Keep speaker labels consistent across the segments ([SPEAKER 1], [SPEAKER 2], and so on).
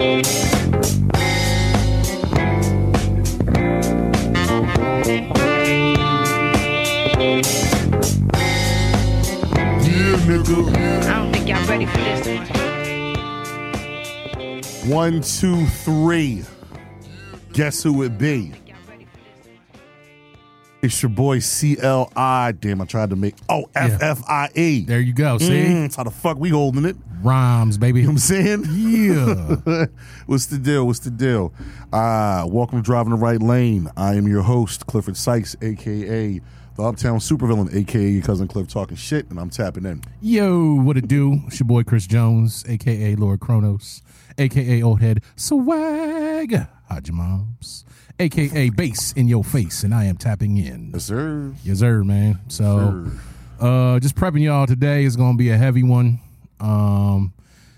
[SPEAKER 1] one.
[SPEAKER 2] One, two, three. Guess who it be?
[SPEAKER 1] Y'all ready for this one.
[SPEAKER 2] It's your boy CLI. Damn, I tried to make. Oh,
[SPEAKER 3] Yeah.
[SPEAKER 2] FFIE.
[SPEAKER 3] There you go. See?
[SPEAKER 2] Mm, that's how the fuck we holding it.
[SPEAKER 3] Rhymes, baby.
[SPEAKER 2] You know what I'm saying?
[SPEAKER 3] Yeah.
[SPEAKER 2] What's the deal? What's the deal? Uh, welcome to Driving the Right Lane. I am your host, Clifford Sykes, aka the Uptown Supervillain, aka your cousin Cliff talking shit, and I'm tapping in.
[SPEAKER 3] Yo, what it do? It's your boy Chris Jones, aka Lord Kronos, aka Old Head Swag, Haji Moms, aka Bass in Your Face, and I am tapping in.
[SPEAKER 2] Yes, sir.
[SPEAKER 3] Yes, sir, man. So, uh, just prepping y'all today is going to be a heavy one. Um,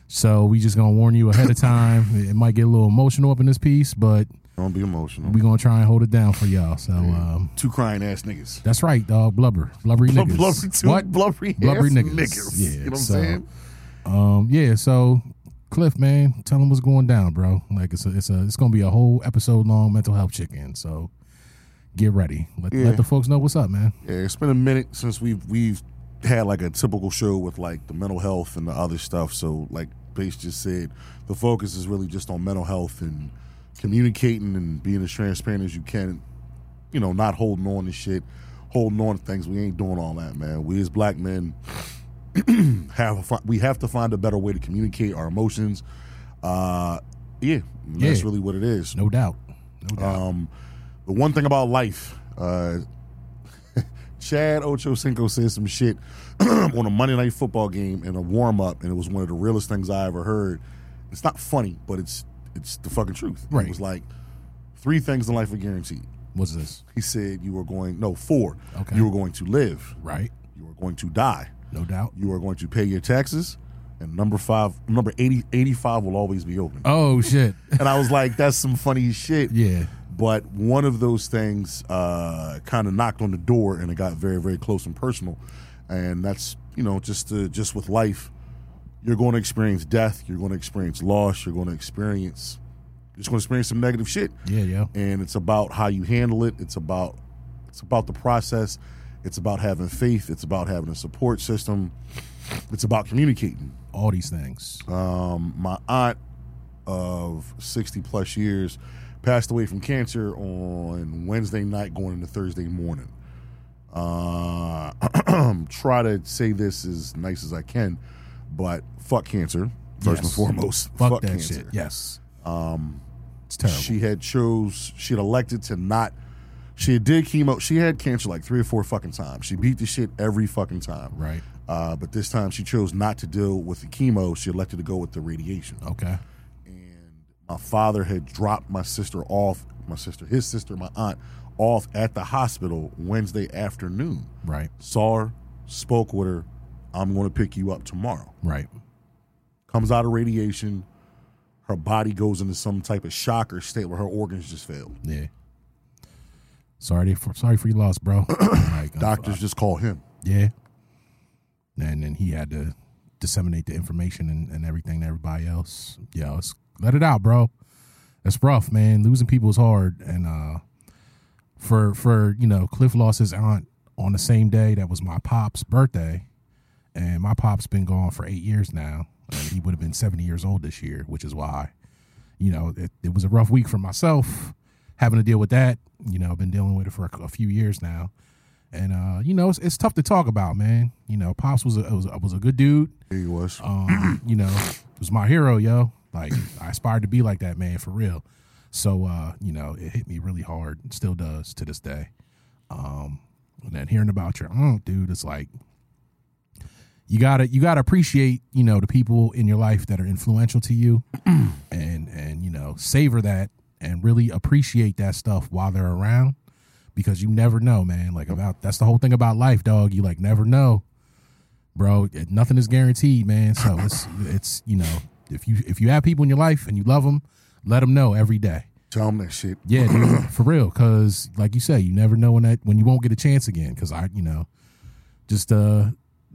[SPEAKER 3] so we just gonna warn you ahead of time. It might get a little emotional up in this piece, but
[SPEAKER 2] Don't be emotional.
[SPEAKER 3] we gonna try and hold it down for y'all. So, um,
[SPEAKER 2] Two crying ass niggas.
[SPEAKER 3] that's right, dog. Blubber, blubbery niggas.
[SPEAKER 2] Blubbery, two
[SPEAKER 3] what?
[SPEAKER 2] blubbery,
[SPEAKER 3] Blubbery
[SPEAKER 2] ass
[SPEAKER 3] niggas.
[SPEAKER 2] niggas.
[SPEAKER 3] Yeah,
[SPEAKER 2] You know what I'm
[SPEAKER 3] so-
[SPEAKER 2] saying?
[SPEAKER 3] Um, yeah. So, Cliff, man, tell them what's going down, bro. Like it's a, it's a, it's gonna be a whole episode long mental health check-in. So, get ready. Let,
[SPEAKER 2] Yeah.
[SPEAKER 3] let the folks know what's up, man.
[SPEAKER 2] Yeah, it's been a minute since we've we've had like a typical show with like the mental health and the other stuff. So like Pace just said, the focus is really just on mental health and communicating and being as transparent as you can. You know, not holding on to shit, holding on to things. We ain't doing all that, man. We as black men have a, we have to find a better way to communicate our emotions. Uh, yeah, that's
[SPEAKER 3] Yeah.
[SPEAKER 2] really what it is.
[SPEAKER 3] No doubt. No doubt.
[SPEAKER 2] Um, the one thing about life, uh, Chad Ocho Ochocinco said some shit on a Monday night football game in a warm up, and it was one of the realest things I ever heard. It's not funny, but it's it's the fucking truth.
[SPEAKER 3] Right.
[SPEAKER 2] It was like three things in life are guaranteed.
[SPEAKER 3] what's this?
[SPEAKER 2] He said you were going no four.
[SPEAKER 3] Okay.
[SPEAKER 2] You were going to live.
[SPEAKER 3] Right.
[SPEAKER 2] You are going to die.
[SPEAKER 3] No doubt.
[SPEAKER 2] You are going to pay your taxes. And number five, number 80, 85 will always be open.
[SPEAKER 3] Oh shit.
[SPEAKER 2] And I was like, that's some funny shit.
[SPEAKER 3] yeah.
[SPEAKER 2] But one of those things uh, kind of knocked on the door, and it got very, very close and personal. And that's you know just uh, just with life, you're going to experience death, you're going to experience loss, you're going to experience you're just going to experience some negative shit.
[SPEAKER 3] Yeah. Yeah.
[SPEAKER 2] And it's about how you handle it. It's about it's about the process. It's about having faith. It's about having a support system. It's about communicating.
[SPEAKER 3] All these things.
[SPEAKER 2] Um, my aunt of 60 plus years passed away from cancer on Wednesday night going into Thursday morning. Uh, try to say this as nice as I can, but fuck cancer, first and
[SPEAKER 3] Yes.
[SPEAKER 2] foremost.
[SPEAKER 3] Fuck, that
[SPEAKER 2] cancer.
[SPEAKER 3] shit. Yes. Um, it's terrible.
[SPEAKER 2] She had chose, she had elected to not, she did chemo, she had cancer like three or four fucking times. She beat the shit every fucking time.
[SPEAKER 3] right.
[SPEAKER 2] Uh, but this time she chose not to deal with the chemo. She elected to go with the radiation.
[SPEAKER 3] Okay.
[SPEAKER 2] My father had dropped my sister off, my sister, his sister, my aunt, off at the hospital Wednesday afternoon.
[SPEAKER 3] Right.
[SPEAKER 2] Saw her, spoke with her. I'm going to pick you up tomorrow.
[SPEAKER 3] Right.
[SPEAKER 2] Comes out of radiation. Her body goes into some type of shock or state where her organs just failed.
[SPEAKER 3] Yeah. Sorry for sorry for your loss, bro. like,
[SPEAKER 2] Doctors just call him.
[SPEAKER 3] Yeah. And then he had to disseminate the information and, and everything to everybody else. Yeah, it's, let it out, bro. It's rough, man. Losing people is hard. And uh for for, you know, Cliff lost his aunt on the same day that was my pop's birthday. And my pop's been gone for eight years now. And he would have been 70 years old this year, which is why, you know, it, it was a rough week for myself having to deal with that. You know, I've been dealing with it for a, a few years now and uh, you know it's, it's tough to talk about, man. You know, pops was a was, a- was a good dude.
[SPEAKER 2] He was.
[SPEAKER 3] Um, you know, was my hero, yo. Like I aspired to be like that, man, for real. So uh, you know, it hit me really hard. Still does to this day. Um, and then hearing about your aunt, dude, it's like you gotta you gotta appreciate you know the people in your life that are influential to you, and and you know savor that and really appreciate that stuff while they're around because you never know, man. Like about that's the whole thing about life, dog. You like never know, bro. Nothing is guaranteed, man. So it's it's you know if you if you have people in your life and you love them, let them know every day.
[SPEAKER 2] Tell them that shit.
[SPEAKER 3] Yeah, dude, for real. Because like you say, you never know when that when you won't get a chance again. Because I, you know, just uh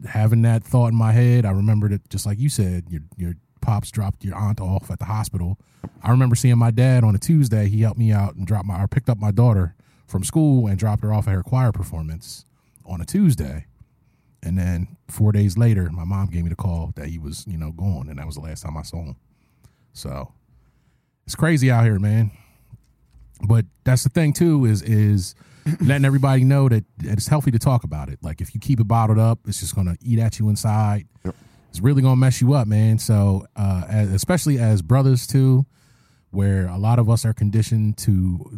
[SPEAKER 3] having that thought in my head, I remembered it just like you said. Your your pops dropped your aunt off at the hospital. I remember seeing my dad on a Tuesday. He helped me out and dropped my or picked up my daughter from school and dropped her off at her choir performance on a Tuesday. And then four days later, my mom gave me the call that he was, you know, gone, and that was the last time I saw him. So it's crazy out here, man. But that's the thing too is is letting everybody know that, it's healthy to talk about it. Like if you keep it bottled up, it's just gonna eat at you inside.
[SPEAKER 2] Yep.
[SPEAKER 3] It's really gonna mess you up, man. So uh, as, especially as brothers too, where a lot of us are conditioned to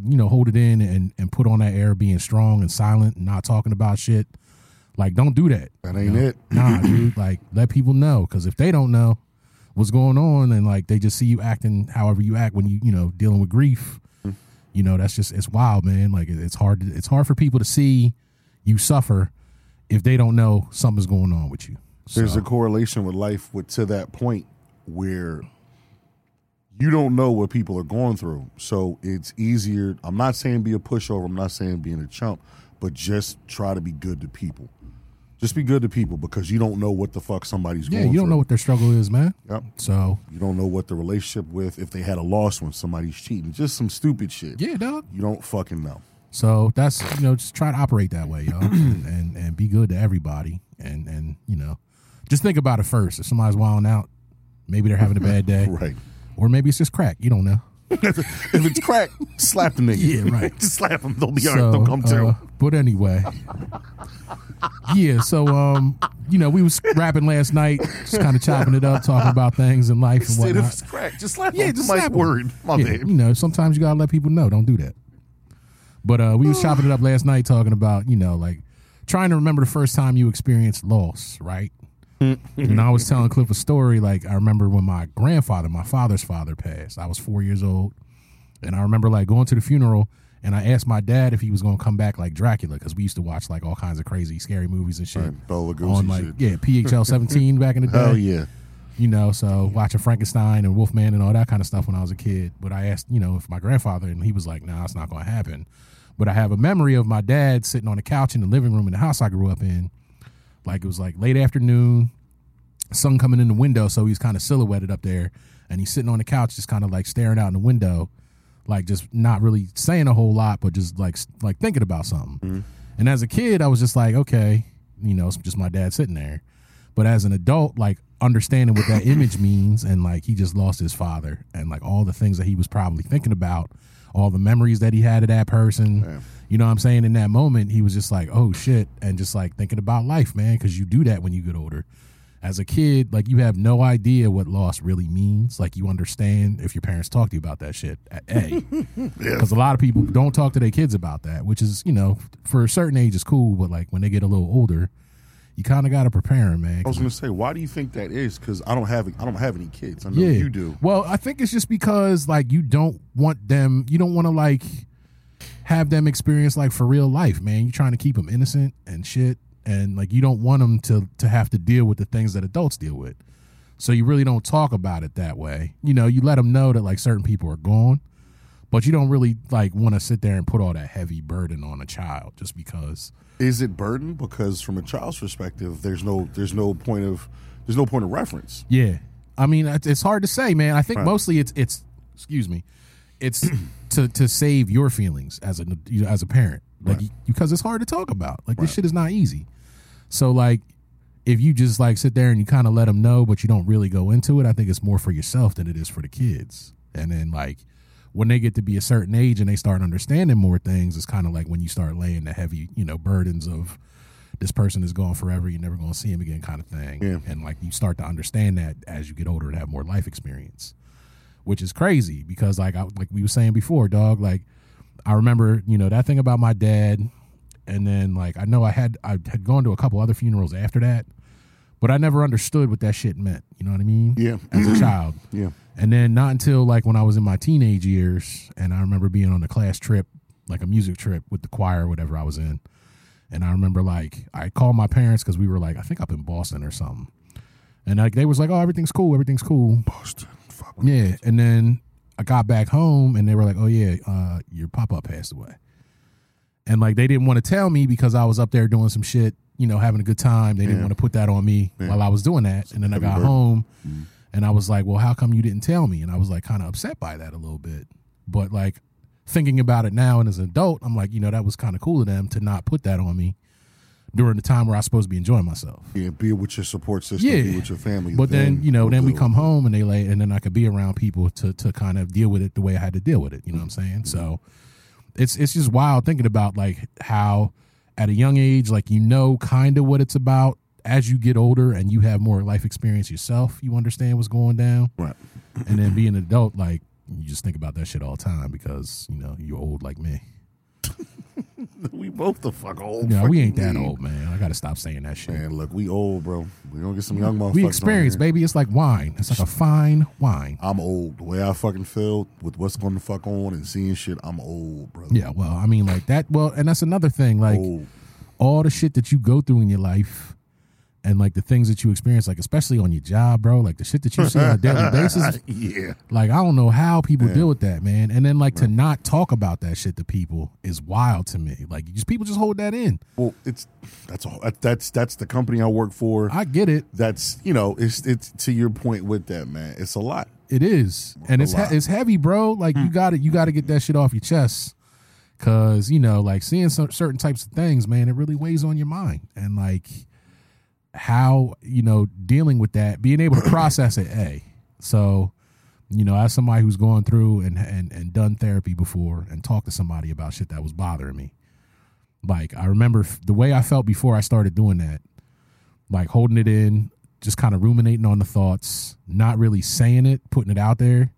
[SPEAKER 3] you know hold it in and and put on that air, being strong and silent and not talking about shit. Like don't do that.
[SPEAKER 2] That ain't it.
[SPEAKER 3] Nah, dude. Like let people know because if they don't know what's going on and like they just see you acting however you act when you you know dealing with grief, mm-hmm. you know that's just it's wild, man. Like it's hard. To, It's hard for people to see you suffer if they don't know something's going on with you.
[SPEAKER 2] There's
[SPEAKER 3] So,
[SPEAKER 2] a correlation with life with to that point where you don't know what people are going through. So it's easier. I'm not saying be a pushover. I'm not saying being a chump, but just try to be good to people. Just be good to people because you don't know what the fuck somebody's
[SPEAKER 3] yeah,
[SPEAKER 2] going
[SPEAKER 3] you don't
[SPEAKER 2] through.
[SPEAKER 3] know what their struggle is, man.
[SPEAKER 2] Yep.
[SPEAKER 3] So
[SPEAKER 2] You don't know what the relationship with if they had a loss when somebody's cheating. Just some stupid shit.
[SPEAKER 3] yeah, dog.
[SPEAKER 2] You don't fucking know.
[SPEAKER 3] So that's you know just try to operate that way, yo, and, and and be good to everybody, and and you know just think about it first. If somebody's wilding out, maybe they're having a bad day,
[SPEAKER 2] Right.
[SPEAKER 3] or maybe it's just crack. You don't know.
[SPEAKER 2] if it's crack, slap the nigga.
[SPEAKER 3] Yeah, right.
[SPEAKER 2] Just slap him. They'll be all
[SPEAKER 3] So,
[SPEAKER 2] right. They'll come to.
[SPEAKER 3] uh, but anyway, yeah. So um, you know, we was rapping last night, just kind of chopping it up, talking about things in life and
[SPEAKER 2] Instead of it's crack, just slap
[SPEAKER 3] Yeah,
[SPEAKER 2] him.
[SPEAKER 3] just slap
[SPEAKER 2] word. My
[SPEAKER 3] yeah,
[SPEAKER 2] bad.
[SPEAKER 3] you know, sometimes you gotta let people know. Don't do that. But uh, we was chopping it up last night, talking about you know, like trying to remember the first time you experienced loss, right? And I was telling Cliff a story. Like I remember when my grandfather, my father's father, passed. I was four years old, and I remember like going to the funeral. And I asked my dad if he was going to come back like Dracula because we used to watch like all kinds of crazy, scary movies and shit
[SPEAKER 2] Right, Bela Lugosi
[SPEAKER 3] on like
[SPEAKER 2] shit.
[SPEAKER 3] yeah PHL seventeen back in the day
[SPEAKER 2] Hell yeah.
[SPEAKER 3] you know, so watching Frankenstein and Wolfman and all that kind of stuff when I was a kid. But I asked, you know, if my grandfather, and he was like, "Nah, it's not going to happen." But I have a memory of my dad sitting on the couch in the living room in the house I grew up in. Like it was like late afternoon, sun coming in the window, so he's kind of silhouetted up there, and he's sitting on the couch, just kind of like staring out in the window, like just not really saying a whole lot, but just like like thinking about something. Mm-hmm. And as a kid, I was just like, okay, you know, it's just my dad sitting there. But as an adult, like understanding what that image means, and like he just lost his father, and like all the things that he was probably thinking about, all the memories that he had of that person. You know what I'm saying? In that moment, he was just like, oh shit, and just like thinking about life, man, because you do that when you get older. As a kid, like you have no idea what loss really means. Like you understand if your parents talk to you about that shit. At A, because a lot of people don't talk to their kids about that, which is you know for a certain age is cool, but like when they get a little older, you kind of got to prepare them, man.
[SPEAKER 2] I was gonna say, why do you think that is? Because I don't have I don't have any kids. I know
[SPEAKER 3] yeah,
[SPEAKER 2] you do.
[SPEAKER 3] Well, I think it's just because like you don't want them, you don't want to like have them experience like for real life, man. You're trying to keep them innocent and shit, and like you don't want them to to have to deal with the things that adults deal with. So you really don't talk about it that way. You know, you let them know that like certain people are gone, but you don't really like want to sit there and put all that heavy burden on a child just because.
[SPEAKER 2] Is it burden? Because from a child's perspective, there's no there's no point of there's no point of reference.
[SPEAKER 3] Yeah, I mean it's hard to say, man. I think
[SPEAKER 2] Right.
[SPEAKER 3] mostly it's it's excuse me, it's to to save your feelings as a you know, as a parent, like
[SPEAKER 2] Right.
[SPEAKER 3] because it's hard to talk about. Like this shit is not easy. So like if you just like sit there and you kind of let them know, but you don't really go into it, I think it's more for yourself than it is for the kids. And then like when they get to be a certain age and they start understanding more things, it's kind of like when you start laying the heavy, you know, burdens of this person is gone forever, you're never going to see him again, kind of thing.
[SPEAKER 2] Yeah.
[SPEAKER 3] And like you start to understand that as you get older and have more life experience, which is crazy because like I, like we were saying before, dog. Like I remember, you know, that thing about my dad, and then like I know I had I had gone to a couple other funerals after that, but I never understood what that shit meant. You know what I mean?
[SPEAKER 2] Yeah.
[SPEAKER 3] As a mm-hmm. child.
[SPEAKER 2] Yeah.
[SPEAKER 3] And then not until like when I was in my teenage years, and I remember being on a class trip, like a music trip with the choir, or whatever I was in. And I remember like I called my parents because we were like I think up in Boston or something, and like they was like, oh everything's cool, everything's cool.
[SPEAKER 2] Boston. Fuck.
[SPEAKER 3] Yeah, and then I got back home and they were like, "Oh yeah, uh, your papa passed away," and like they didn't want to tell me because I was up there doing some shit, you know, having a good time. They didn't want to put that on me
[SPEAKER 2] Yeah.
[SPEAKER 3] while I was doing that. And then I
[SPEAKER 2] Heavy
[SPEAKER 3] got
[SPEAKER 2] burden.
[SPEAKER 3] home And I was like, well, how come you didn't tell me? And I was like, kind of upset by that a little bit. But like thinking about it now and as an adult, I'm like, you know, that was kind of cool of them to not put that on me during the time where I was supposed to be enjoying myself.
[SPEAKER 2] Yeah, be with your support system,
[SPEAKER 3] Yeah.
[SPEAKER 2] be with your family.
[SPEAKER 3] But then, you know,
[SPEAKER 2] we'll
[SPEAKER 3] then we
[SPEAKER 2] do it.
[SPEAKER 3] come home and they lay, and then I could be around people to to kind of deal with it the way I had to deal with it. You know what I'm saying? Mm-hmm. So it's it's just wild thinking about like how at a young age, like you know, kind of what it's about. As you get older and you have more life experience yourself, you understand what's going down.
[SPEAKER 2] Right.
[SPEAKER 3] And then being an adult, like you just think about that shit all the time because you know you're old like me.
[SPEAKER 2] We both the fuck old.
[SPEAKER 3] Yeah, we ain't that old, man. I got to stop saying that shit.
[SPEAKER 2] Man, look, we old, bro. We gonna get some young motherfuckers.
[SPEAKER 3] we experience, baby. It's like wine. It's like a fine wine.
[SPEAKER 2] I'm old. The way I fucking feel with what's going to fuck on and seeing shit, I'm old, bro.
[SPEAKER 3] Yeah, well, I mean, like that. Well, and that's another thing. Like
[SPEAKER 2] old.
[SPEAKER 3] all the shit that you go through in your life, and like the things that you experience, like especially on your job, bro. Like the shit that you see on a daily basis.
[SPEAKER 2] yeah.
[SPEAKER 3] Like I don't know how people deal with that, man. And then like to not talk about that shit to people is wild to me. Like just people just hold that in.
[SPEAKER 2] Well, it's that's a, that's that's the company I work for.
[SPEAKER 3] I get it.
[SPEAKER 2] That's you know, it's it's to your point with that, man. It's a lot.
[SPEAKER 3] It is, and
[SPEAKER 2] A
[SPEAKER 3] it's he-
[SPEAKER 2] Hmm.
[SPEAKER 3] it's heavy, bro. Like you got to you got to get that shit off your chest, cause you know, like seeing some certain types of things, man, it really weighs on your mind, and like how you know dealing with that, being able to process it. A, so you know, as somebody who's gone through and and and done therapy before, and talked to somebody about shit that was bothering me, like I remember f- the way I felt before I started doing that, like holding it in, just kind of ruminating on the thoughts, not really saying it, putting it out there.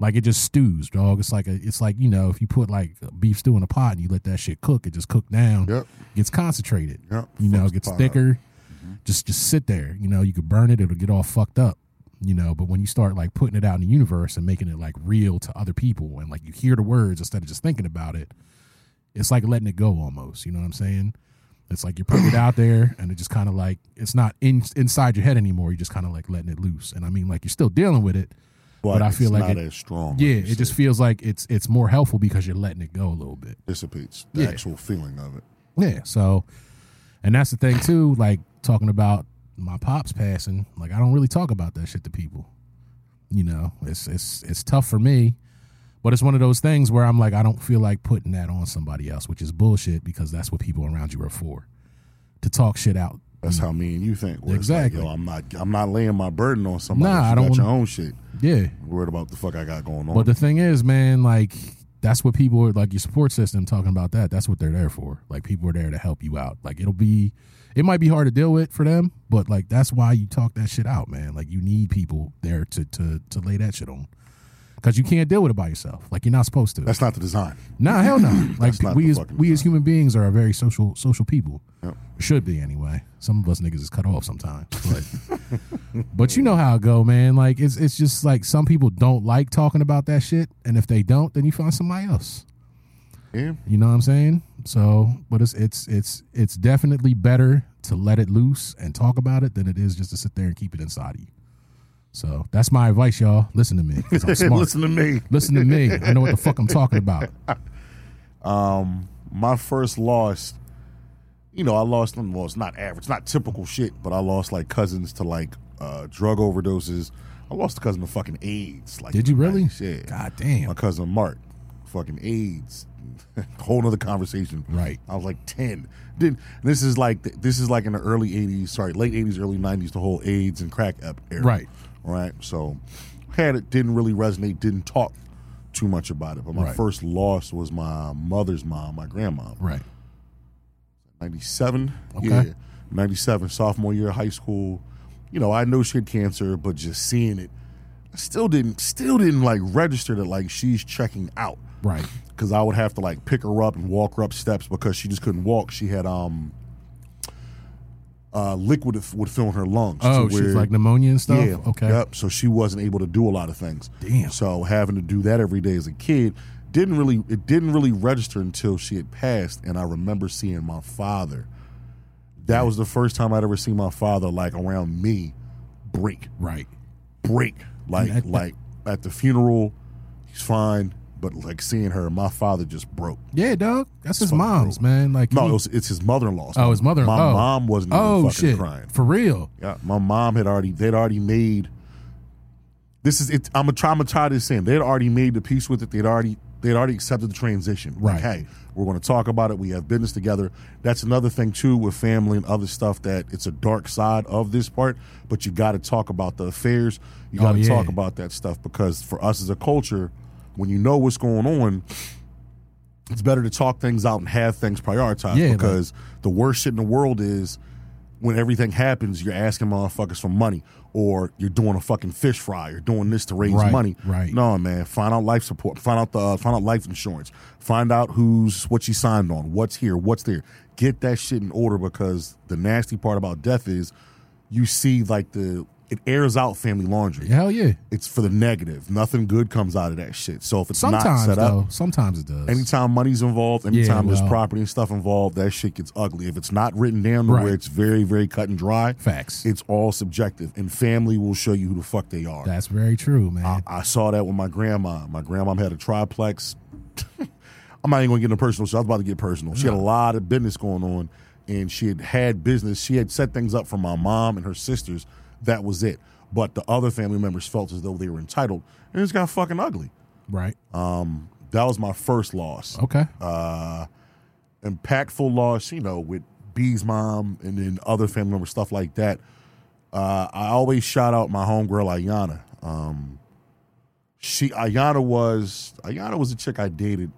[SPEAKER 3] Like it just stews, dog. It's like a, it's like you know, if you put like beef stew in a pot and you let that shit cook, it just cook down,
[SPEAKER 2] Yep.
[SPEAKER 3] gets concentrated.
[SPEAKER 2] Yep.
[SPEAKER 3] You know, it gets
[SPEAKER 2] thicker. pot
[SPEAKER 3] thicker. Just just sit there. You know, you could burn it; it'll get all fucked up. You know, but when you start like putting it out in the universe and making it like real to other people, and like you hear the words instead of just thinking about it, it's like letting it go almost. You know what I'm saying? It's like you're putting it out there, and it just kind of like it's not in, inside your head anymore. You're just kind of like letting it loose. And I mean, like you're still dealing with it,
[SPEAKER 2] But,
[SPEAKER 3] But I feel like
[SPEAKER 2] not
[SPEAKER 3] it-
[SPEAKER 2] as strong.
[SPEAKER 3] yeah.
[SPEAKER 2] like
[SPEAKER 3] It just feels like it's it's more helpful because you're letting it go a little bit.
[SPEAKER 2] dissipates the
[SPEAKER 3] Yeah.
[SPEAKER 2] actual feeling of it.
[SPEAKER 3] Yeah. So, and that's the thing too. Like talking about my pops passing. Like I don't really talk about that shit to people. You know, it's it's it's tough for me, but it's one of those things where I'm like I don't feel like putting that on somebody else, which is bullshit because that's what people around you are for, to talk shit out.
[SPEAKER 2] That's how me and you think. It's like.
[SPEAKER 3] Exactly.
[SPEAKER 2] Yo, I'm not. I'm not laying my burden on somebody.
[SPEAKER 3] Nah,
[SPEAKER 2] else.
[SPEAKER 3] I don't
[SPEAKER 2] got your
[SPEAKER 3] wanna-
[SPEAKER 2] own shit.
[SPEAKER 3] Yeah.
[SPEAKER 2] I'm worried about the fuck I got going on.
[SPEAKER 3] But the thing is, man, like that's what people are like your support system talking about that. That's what they're there for. Like people are there to help you out. Like it'll be it might be hard to deal with for them, but like that's why you talk that shit out, man. Like you need people there to to to lay that shit on. Cause you can't deal with it by yourself. Like you're not supposed to.
[SPEAKER 2] That's not the design.
[SPEAKER 3] nah, hell no. Like we as we as human beings are a very social social people.
[SPEAKER 2] Yep.
[SPEAKER 3] Should be anyway. Some of us niggas is cut off sometimes. But but you know how it go, man. Like it's it's just like some people don't like talking about that shit, and if they don't, then you find somebody else.
[SPEAKER 2] Yeah.
[SPEAKER 3] You know what I'm saying? So, but it's it's it's it's definitely better to let it loose and talk about it than it is just to sit there and keep it inside of you. So that's my advice, y'all. Listen to me. I'm smart.
[SPEAKER 2] Listen to me.
[SPEAKER 3] Listen to me. I know what the fuck I'm talking about.
[SPEAKER 2] Um, my first loss, you know, I lost them. Well, it's not average, not typical shit, but I lost like cousins to like uh, drug overdoses. I lost a cousin to fucking AIDS. Like,
[SPEAKER 3] Did you really?
[SPEAKER 2] Yeah.
[SPEAKER 3] God damn.
[SPEAKER 2] My cousin Mark, fucking AIDS. Whole other conversation.
[SPEAKER 3] Right.
[SPEAKER 2] I was like ten. Didn't this is like this is like in the early '80s, sorry, late '80s, early '90s, the whole AIDS and crack up era.
[SPEAKER 3] Right.
[SPEAKER 2] Right. So had it didn't really resonate. Didn't talk too much about it. But my
[SPEAKER 3] Right.
[SPEAKER 2] first loss was my mother's mom, my grandma.
[SPEAKER 3] Right.
[SPEAKER 2] 97.
[SPEAKER 3] Okay.
[SPEAKER 2] Yeah. 97, sophomore year of high school. You know, I know she had cancer, but just seeing it, I still didn't, still didn't like register that like she's checking out.
[SPEAKER 3] Right.
[SPEAKER 2] Cause I would have to like pick her up and walk her up steps because she just couldn't walk. She had, um, uh, liquid would fill in her lungs.
[SPEAKER 3] Oh, she's like pneumonia and stuff.
[SPEAKER 2] yeah.
[SPEAKER 3] Okay.
[SPEAKER 2] Yep. So she wasn't able to do a lot of things.
[SPEAKER 3] Damn.
[SPEAKER 2] So having to do that every day as a kid didn't really it didn't really register until she had passed, and I remember seeing my father. That was the first time I'd ever seen my father like around me break,
[SPEAKER 3] Right.
[SPEAKER 2] break. Like
[SPEAKER 3] that-
[SPEAKER 2] like at the funeral, he's fine, but like seeing her, my father just broke.
[SPEAKER 3] Yeah, dog. That's his mom's, man. Like
[SPEAKER 2] No, it was, it's his mother-in-law.
[SPEAKER 3] oh, his mother. In law.
[SPEAKER 2] My
[SPEAKER 3] oh.
[SPEAKER 2] mom wasn't even
[SPEAKER 3] Oh
[SPEAKER 2] fucking
[SPEAKER 3] shit.
[SPEAKER 2] crying.
[SPEAKER 3] For real.
[SPEAKER 2] Yeah, my mom had already they'd already made this is it. I'm gonna try. I'm gonna try this in. They'd already made the peace with it. They'd already they'd already accepted the transition. Like,
[SPEAKER 3] Right.
[SPEAKER 2] hey, we're going to talk about it. We have business together. That's another thing too with family and other stuff that it's a dark side of this part. But you got to talk about the affairs. You got to
[SPEAKER 3] Oh, yeah.
[SPEAKER 2] talk about that stuff because for us as a culture, when you know what's going on. It's better to talk things out and have things prioritized
[SPEAKER 3] Yeah,
[SPEAKER 2] because the worst shit in the world is when everything happens, you're asking motherfuckers for money, or you're doing a fucking fish fry, you're doing this to raise
[SPEAKER 3] Right,
[SPEAKER 2] money.
[SPEAKER 3] right.
[SPEAKER 2] No, man. Find out life support. Find out the uh, find out life insurance. Find out who's what you signed on. What's here. What's there. Get that shit in order because the nasty part about death is you see like the it airs out family laundry.
[SPEAKER 3] Hell yeah.
[SPEAKER 2] It's for the negative. Nothing good comes out of that shit. So if it's not
[SPEAKER 3] Sometimes
[SPEAKER 2] set
[SPEAKER 3] though,
[SPEAKER 2] up,
[SPEAKER 3] sometimes it does.
[SPEAKER 2] anytime money's involved, anytime there's
[SPEAKER 3] well-
[SPEAKER 2] property and stuff involved, that shit gets ugly. If it's not written down to
[SPEAKER 3] Right.
[SPEAKER 2] where it's very, very cut and dry,
[SPEAKER 3] Facts.
[SPEAKER 2] it's all subjective. And family will show you who the fuck they are.
[SPEAKER 3] That's very true, man.
[SPEAKER 2] I, I saw that with my grandma. My grandma had a triplex. I'm not even going to get into personal. So I was about to get personal. She had a lot of business going on, and she had had business. She had set things up for my mom and her sisters. That was it. But the other family members felt as though they were entitled, and it just got fucking ugly.
[SPEAKER 3] right.
[SPEAKER 2] Um, that was my first loss
[SPEAKER 3] okay.
[SPEAKER 2] uh, impactful loss, you know, with B's mom and then other family members, stuff like that. Uh, I always shout out my homegirl Ayana. Um, she Ayana was Ayana was a chick I dated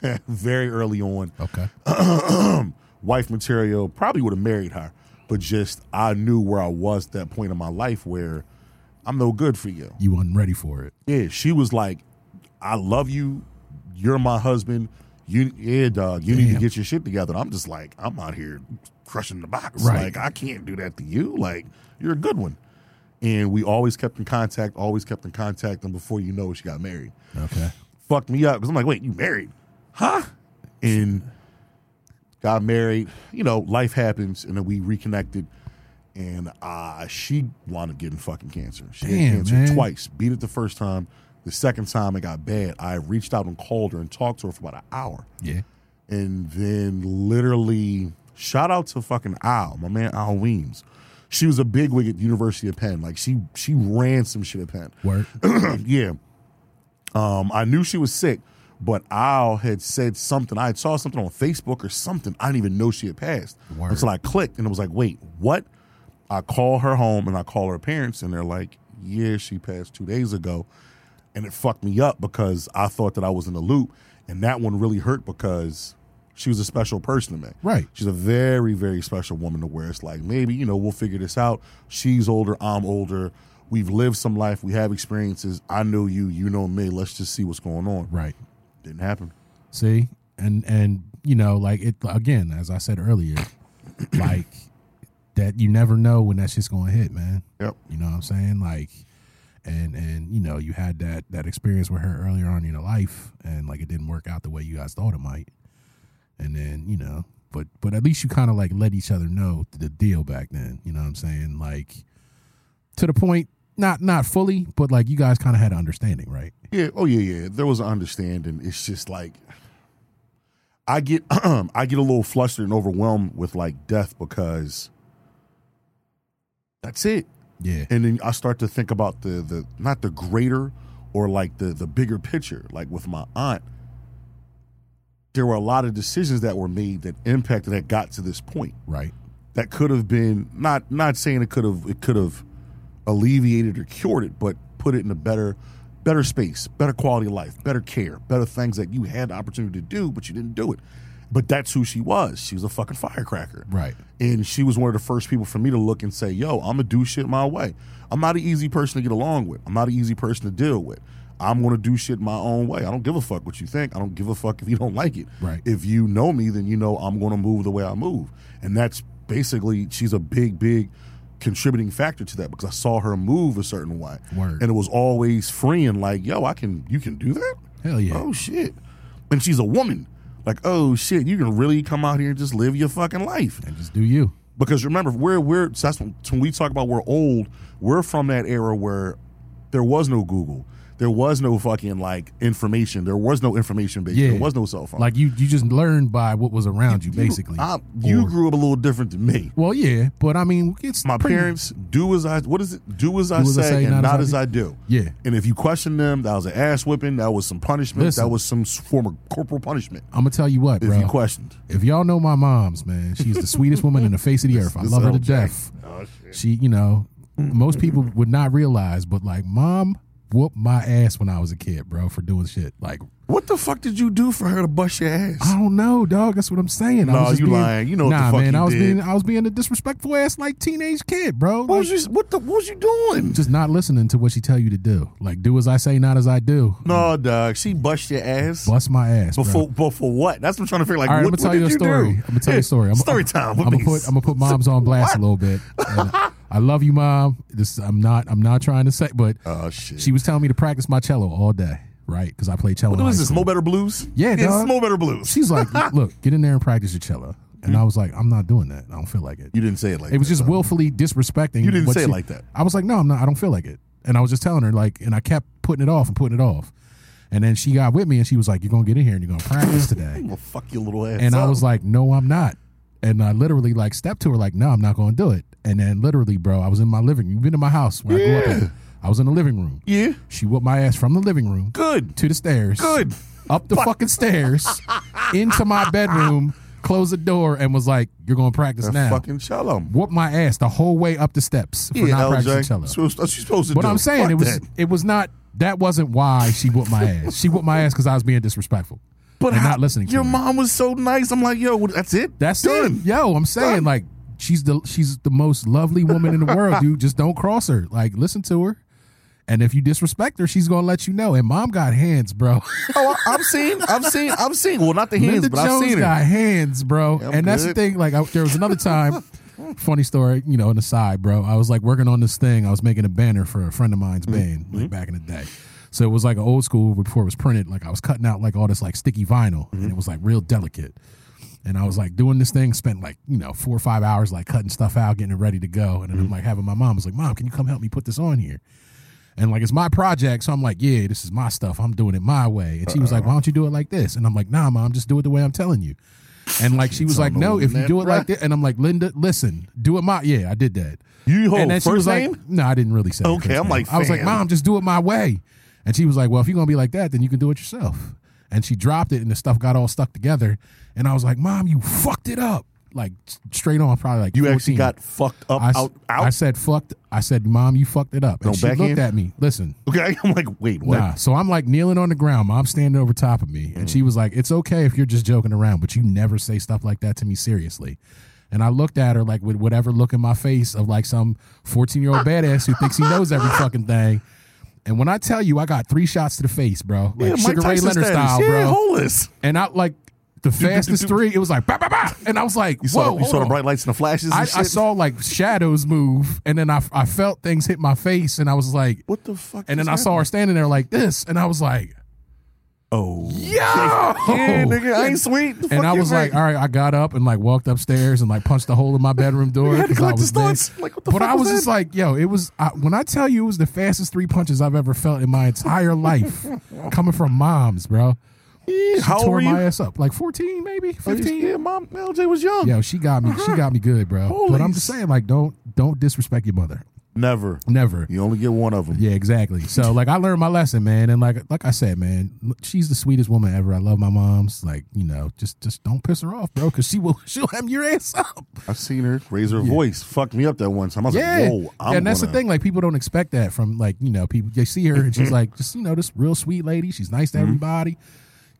[SPEAKER 2] very early on.
[SPEAKER 3] okay.
[SPEAKER 2] Wife material, probably would have married her, but just I knew where I was at that point in my life where I'm no good for you.
[SPEAKER 3] You wasn't ready for it.
[SPEAKER 2] Yeah, she was like, I love you. You're my husband. You, yeah, dog. You need to get your shit together. I'm just like, I'm out here crushing the box.
[SPEAKER 3] Right.
[SPEAKER 2] Like, I can't do that to you. Like, you're a good one. And we always kept in contact, always kept in contact. And before you know it, she got married.
[SPEAKER 3] Okay.
[SPEAKER 2] Fucked me up because I'm like, wait, you married? Huh? And got married. You know, life happens. And then we reconnected. And uh, she wound up getting fucking cancer. She
[SPEAKER 3] Damn,
[SPEAKER 2] had cancer
[SPEAKER 3] man.
[SPEAKER 2] twice. Beat it the first time. The second time it got bad, I reached out and called her and talked to her for about an hour.
[SPEAKER 3] Yeah.
[SPEAKER 2] And then literally, shout out to fucking Al, my man Al Weems. She was a bigwig at the University of Penn. Like she she ran some shit at Penn.
[SPEAKER 3] Word.
[SPEAKER 2] yeah. Um, I knew she was sick, but Al had said something. I had saw something on Facebook or something. I didn't even know she had passed
[SPEAKER 3] Word.
[SPEAKER 2] until I clicked and it was like, wait, what? I call her home and I call her parents and they're like, yeah, she passed two days ago. And it fucked me up because I thought that I was in the loop. And that one really hurt because she was a special person to me.
[SPEAKER 3] Right.
[SPEAKER 2] She's a very, very special woman to where it's like, maybe, you know, we'll figure this out. She's older, I'm older. We've lived some life, we have experiences. I know you, you know me. Let's just see what's going on.
[SPEAKER 3] Right.
[SPEAKER 2] Didn't happen.
[SPEAKER 3] See, and and you know, like it again, as I said earlier, like that you never know when that shit's going to hit, man.
[SPEAKER 2] Yep.
[SPEAKER 3] You know what I'm saying? Like, and and you know, you had that that experience with her earlier on in your life, and like it didn't work out the way you guys thought it might. And then you know, but but at least you kind of like let each other know the deal back then. You know what I'm saying? Like to the point, not not fully, but like you guys kind of had an understanding, right?
[SPEAKER 2] Yeah. Oh yeah, yeah. There was an understanding. It's just like I get I get a little flustered and overwhelmed with like death because that's it.
[SPEAKER 3] Yeah.
[SPEAKER 2] And then I start to think about the the not the greater or like the the bigger picture. Like with my aunt, there were a lot of decisions that were made that impacted that got to this point.
[SPEAKER 3] Right.
[SPEAKER 2] That could have been not not saying it could have it could have alleviated or cured it, but put it in a better better space, better quality of life, better care, better things that you had the opportunity to do, but you didn't do it. But that's who she was. She was a fucking firecracker.
[SPEAKER 3] Right.
[SPEAKER 2] And she was one of the first people for me to look and say, yo, I'm gonna do shit my way. I'm not an easy person to get along with. I'm not an easy person to deal with. I'm gonna do shit my own way. I don't give a fuck what you think. I don't give a fuck if you don't like it.
[SPEAKER 3] Right.
[SPEAKER 2] If you know me, then you know I'm gonna move the way I move. And that's basically she's a big, big contributing factor to that because I saw her move a certain way.
[SPEAKER 3] Word.
[SPEAKER 2] And it was always freeing, like, yo, I can you can do that?
[SPEAKER 3] Hell yeah.
[SPEAKER 2] Oh shit. And she's a woman. Like, oh shit, you can really come out here and just live your fucking life.
[SPEAKER 3] And just do you.
[SPEAKER 2] Because remember, we're we're so that's when, when we talk about we're old, we're from that era where there was no Google, there was no fucking like information. There was no information base.
[SPEAKER 3] Yeah.
[SPEAKER 2] There was no cell phone.
[SPEAKER 3] Like you, you just learned by what was around you, basically.
[SPEAKER 2] I, you
[SPEAKER 3] Or-
[SPEAKER 2] grew up a little different than me.
[SPEAKER 3] well, yeah, but I mean, it's
[SPEAKER 2] My
[SPEAKER 3] pretty-
[SPEAKER 2] parents do as I what is it? Do as I,
[SPEAKER 3] Do as I
[SPEAKER 2] say,
[SPEAKER 3] say,
[SPEAKER 2] and not, as I do.
[SPEAKER 3] Yeah.
[SPEAKER 2] And if you question them, that was an ass whipping. That was some punishment.
[SPEAKER 3] Listen.
[SPEAKER 2] That was some form of corporal punishment.
[SPEAKER 3] I'm gonna tell you what,
[SPEAKER 2] If
[SPEAKER 3] bro.
[SPEAKER 2] you questioned,
[SPEAKER 3] if y'all know my mom's, man, she's the sweetest woman in the face of the earth. I love her to death.
[SPEAKER 2] oh
[SPEAKER 3] She, you know, most people would not realize, but like, mom whooped my ass when I was a kid, bro, for doing shit. Like,
[SPEAKER 2] what the fuck did you do for her to bust your ass?
[SPEAKER 3] I don't know, dog. That's what I'm saying. I was just
[SPEAKER 2] you
[SPEAKER 3] being,
[SPEAKER 2] lying. You know what the
[SPEAKER 3] nah,
[SPEAKER 2] fuck
[SPEAKER 3] man.
[SPEAKER 2] you
[SPEAKER 3] I was
[SPEAKER 2] did.
[SPEAKER 3] being, I was being a disrespectful ass like teenage kid, bro.
[SPEAKER 2] What
[SPEAKER 3] Like,
[SPEAKER 2] was you? What the? What was you doing?
[SPEAKER 3] just not listening to what she tell you to do. Like, do as I say, not as I do.
[SPEAKER 2] No, dog. She bust your ass.
[SPEAKER 3] Bust my ass, bro.
[SPEAKER 2] Before, but for what? That's what I'm trying to figure. Like,
[SPEAKER 3] All right,
[SPEAKER 2] what,
[SPEAKER 3] I'm gonna tell you a story.
[SPEAKER 2] do?
[SPEAKER 3] I'm gonna tell you a story. I'm,
[SPEAKER 2] story time.
[SPEAKER 3] I'm, gonna put I'm gonna put moms on blast a little bit. And I love you, mom. This I'm not I'm not trying to say, but
[SPEAKER 2] Oh shit.
[SPEAKER 3] she was telling me to practice my cello all day, right? Because I play cello.
[SPEAKER 2] what
[SPEAKER 3] in
[SPEAKER 2] is
[SPEAKER 3] high
[SPEAKER 2] this? Mo Better Blues?
[SPEAKER 3] Yeah,
[SPEAKER 2] it's
[SPEAKER 3] dog.
[SPEAKER 2] Mo Better Blues.
[SPEAKER 3] She's like, look, get in there and practice your cello. And I was like, I'm not doing that. I don't feel like it.
[SPEAKER 2] you didn't say it like
[SPEAKER 3] It was
[SPEAKER 2] that,
[SPEAKER 3] just
[SPEAKER 2] though.
[SPEAKER 3] willfully disrespecting.
[SPEAKER 2] You didn't
[SPEAKER 3] what
[SPEAKER 2] say it
[SPEAKER 3] she-
[SPEAKER 2] like that.
[SPEAKER 3] I was like, no, I'm not. I don't feel like it. And I was just telling her like, and I kept putting it off and putting it off. And then she got with me and she was like, you're gonna get in here and you're gonna practice today.
[SPEAKER 2] I'm fuck your little ass.
[SPEAKER 3] And I
[SPEAKER 2] up.
[SPEAKER 3] was like, no, I'm not. And I literally like stepped to her like, no, I'm not going to do it. And then literally, bro, I was in my living room. You've been in my house where I grew up
[SPEAKER 2] Yeah.
[SPEAKER 3] I was in the living room.
[SPEAKER 2] yeah,
[SPEAKER 3] She whooped my ass from the living room
[SPEAKER 2] good,
[SPEAKER 3] to the stairs.
[SPEAKER 2] good.
[SPEAKER 3] Up the fucking stairs into my bedroom, closed the door, and was like, you're going to practice now.
[SPEAKER 2] fucking cello.
[SPEAKER 3] Whooped my ass the whole way up the steps for
[SPEAKER 2] Yeah,
[SPEAKER 3] not practicing
[SPEAKER 2] LJ.
[SPEAKER 3] cello.
[SPEAKER 2] What you supposed to
[SPEAKER 3] But
[SPEAKER 2] do?
[SPEAKER 3] I'm saying
[SPEAKER 2] Fuck
[SPEAKER 3] it was
[SPEAKER 2] that.
[SPEAKER 3] it was not that wasn't why she whooped my ass. She whooped my ass because I was being disrespectful.
[SPEAKER 2] But
[SPEAKER 3] and
[SPEAKER 2] how-
[SPEAKER 3] not listening to
[SPEAKER 2] Your
[SPEAKER 3] her.
[SPEAKER 2] mom was so nice. I'm like, yo, what- that's it.
[SPEAKER 3] That's
[SPEAKER 2] done.
[SPEAKER 3] it. Yo, I'm saying
[SPEAKER 2] Done.
[SPEAKER 3] like she's the she's the most lovely woman in the world, dude. Just don't cross her. Like listen to her. And if you disrespect her, she's gonna let you know. And mom got hands, bro.
[SPEAKER 2] Oh, I've seen, I've seen, I've seen. Well, not the hands,
[SPEAKER 3] Linda
[SPEAKER 2] but I've
[SPEAKER 3] Jones
[SPEAKER 2] seen
[SPEAKER 3] got
[SPEAKER 2] it.
[SPEAKER 3] hands, bro.
[SPEAKER 2] I'm
[SPEAKER 3] and that's the thing. Like I, there was another time, funny story, you know, on the side, bro. I was like working on this thing. I was making a banner for a friend of mine's
[SPEAKER 2] Mm-hmm.
[SPEAKER 3] band, like back in the day. So it was like an old school before it was printed. Like I was cutting out like all this like sticky vinyl,
[SPEAKER 2] Mm-hmm.
[SPEAKER 3] and it was like real delicate. And I was like doing this thing, spent like, you know, four or five hours like cutting stuff out, getting it ready to go. And then I'm
[SPEAKER 2] Mm-hmm.
[SPEAKER 3] like having my mom I was like, Mom, can you come help me put this on here? And like it's my project, so I'm like, yeah, this is my stuff. I'm doing it my way. And she was like, uh-huh. why don't you do it like this? And I'm like, nah, mom, just do it the way I'm telling you. And like she was like, no, if you do it like that, and I'm like, Linda, listen, do it my yeah, I did that.
[SPEAKER 2] You hold
[SPEAKER 3] and then she
[SPEAKER 2] first
[SPEAKER 3] was
[SPEAKER 2] name?
[SPEAKER 3] like, no, I didn't really say. her
[SPEAKER 2] Okay,
[SPEAKER 3] first
[SPEAKER 2] I'm
[SPEAKER 3] name.
[SPEAKER 2] like,
[SPEAKER 3] I was like,
[SPEAKER 2] fam.
[SPEAKER 3] mom, just do it my way. And she was like, well, if you're gonna be like that, then you can do it yourself. And she dropped it, and the stuff got all stuck together. And I was like, mom, you fucked it up. Like straight on, probably like
[SPEAKER 2] You
[SPEAKER 3] 14.
[SPEAKER 2] actually got fucked up
[SPEAKER 3] I, s-
[SPEAKER 2] out
[SPEAKER 3] I said fucked. I said, mom, you fucked it up. And
[SPEAKER 2] No,
[SPEAKER 3] she
[SPEAKER 2] backhand?
[SPEAKER 3] looked at me. Listen,
[SPEAKER 2] okay, I'm like, wait, what?
[SPEAKER 3] Nah. So I'm like kneeling on the ground. Mom's standing over top of me. And
[SPEAKER 2] Mm.
[SPEAKER 3] she was like, It's okay if you're just joking around, but you never say stuff like that to me seriously. And I looked at her like with whatever look in my face of like some 14 year old badass who thinks he knows every fucking thing. And when I tell you, I got three shots to the face, bro, like
[SPEAKER 2] yeah,
[SPEAKER 3] Sugar Ray Leonard
[SPEAKER 2] status.
[SPEAKER 3] style,
[SPEAKER 2] yeah,
[SPEAKER 3] bro.
[SPEAKER 2] holeless.
[SPEAKER 3] And I like the fastest three. It was like bah, bah, bah. and I was like,
[SPEAKER 2] You
[SPEAKER 3] Whoa,
[SPEAKER 2] saw, you saw the bright lights and the flashes. And
[SPEAKER 3] I? I saw like shadows move, and then I, I felt things hit my face, and I was like,
[SPEAKER 2] What the fuck?
[SPEAKER 3] and then
[SPEAKER 2] just
[SPEAKER 3] I saw her standing there like this, and I was like,
[SPEAKER 2] Oh,
[SPEAKER 3] Yo!
[SPEAKER 2] yeah, oh. nigga, I ain't sweet. The
[SPEAKER 3] and I was like, all right, I got up and like walked upstairs and like punched a hole in my bedroom door
[SPEAKER 2] You had to
[SPEAKER 3] 'cause I was there.
[SPEAKER 2] Like, what the
[SPEAKER 3] but I was
[SPEAKER 2] was
[SPEAKER 3] just like, yo, it was I, when I tell you it was the fastest three punches I've ever felt in my entire life, coming from moms, bro.
[SPEAKER 2] Yeah,
[SPEAKER 3] She tore my ass up, like fourteen, maybe fifteen.
[SPEAKER 2] Yeah, mom, LJ was young.
[SPEAKER 3] Yo, she got me. She got me good, bro.
[SPEAKER 2] Holy
[SPEAKER 3] but I'm just saying, like, don't don't disrespect your mother.
[SPEAKER 2] Never.
[SPEAKER 3] Never.
[SPEAKER 2] You only get one of them.
[SPEAKER 3] Yeah, exactly. So like I learned my lesson, man, and like like I said, man, she's the sweetest woman ever. I love my mom's. Like you know, just just don't piss her off, bro, because she will she'll have your ass up.
[SPEAKER 2] I've seen her raise her voice. Fucked me up that one time. I was
[SPEAKER 3] Yeah,
[SPEAKER 2] like, whoa. I'm
[SPEAKER 3] and that's
[SPEAKER 2] gonna,
[SPEAKER 3] the thing. Like people don't expect that from like you know people. They see her and she's like just you know this real sweet lady. She's nice to
[SPEAKER 2] Mm-hmm.
[SPEAKER 3] everybody.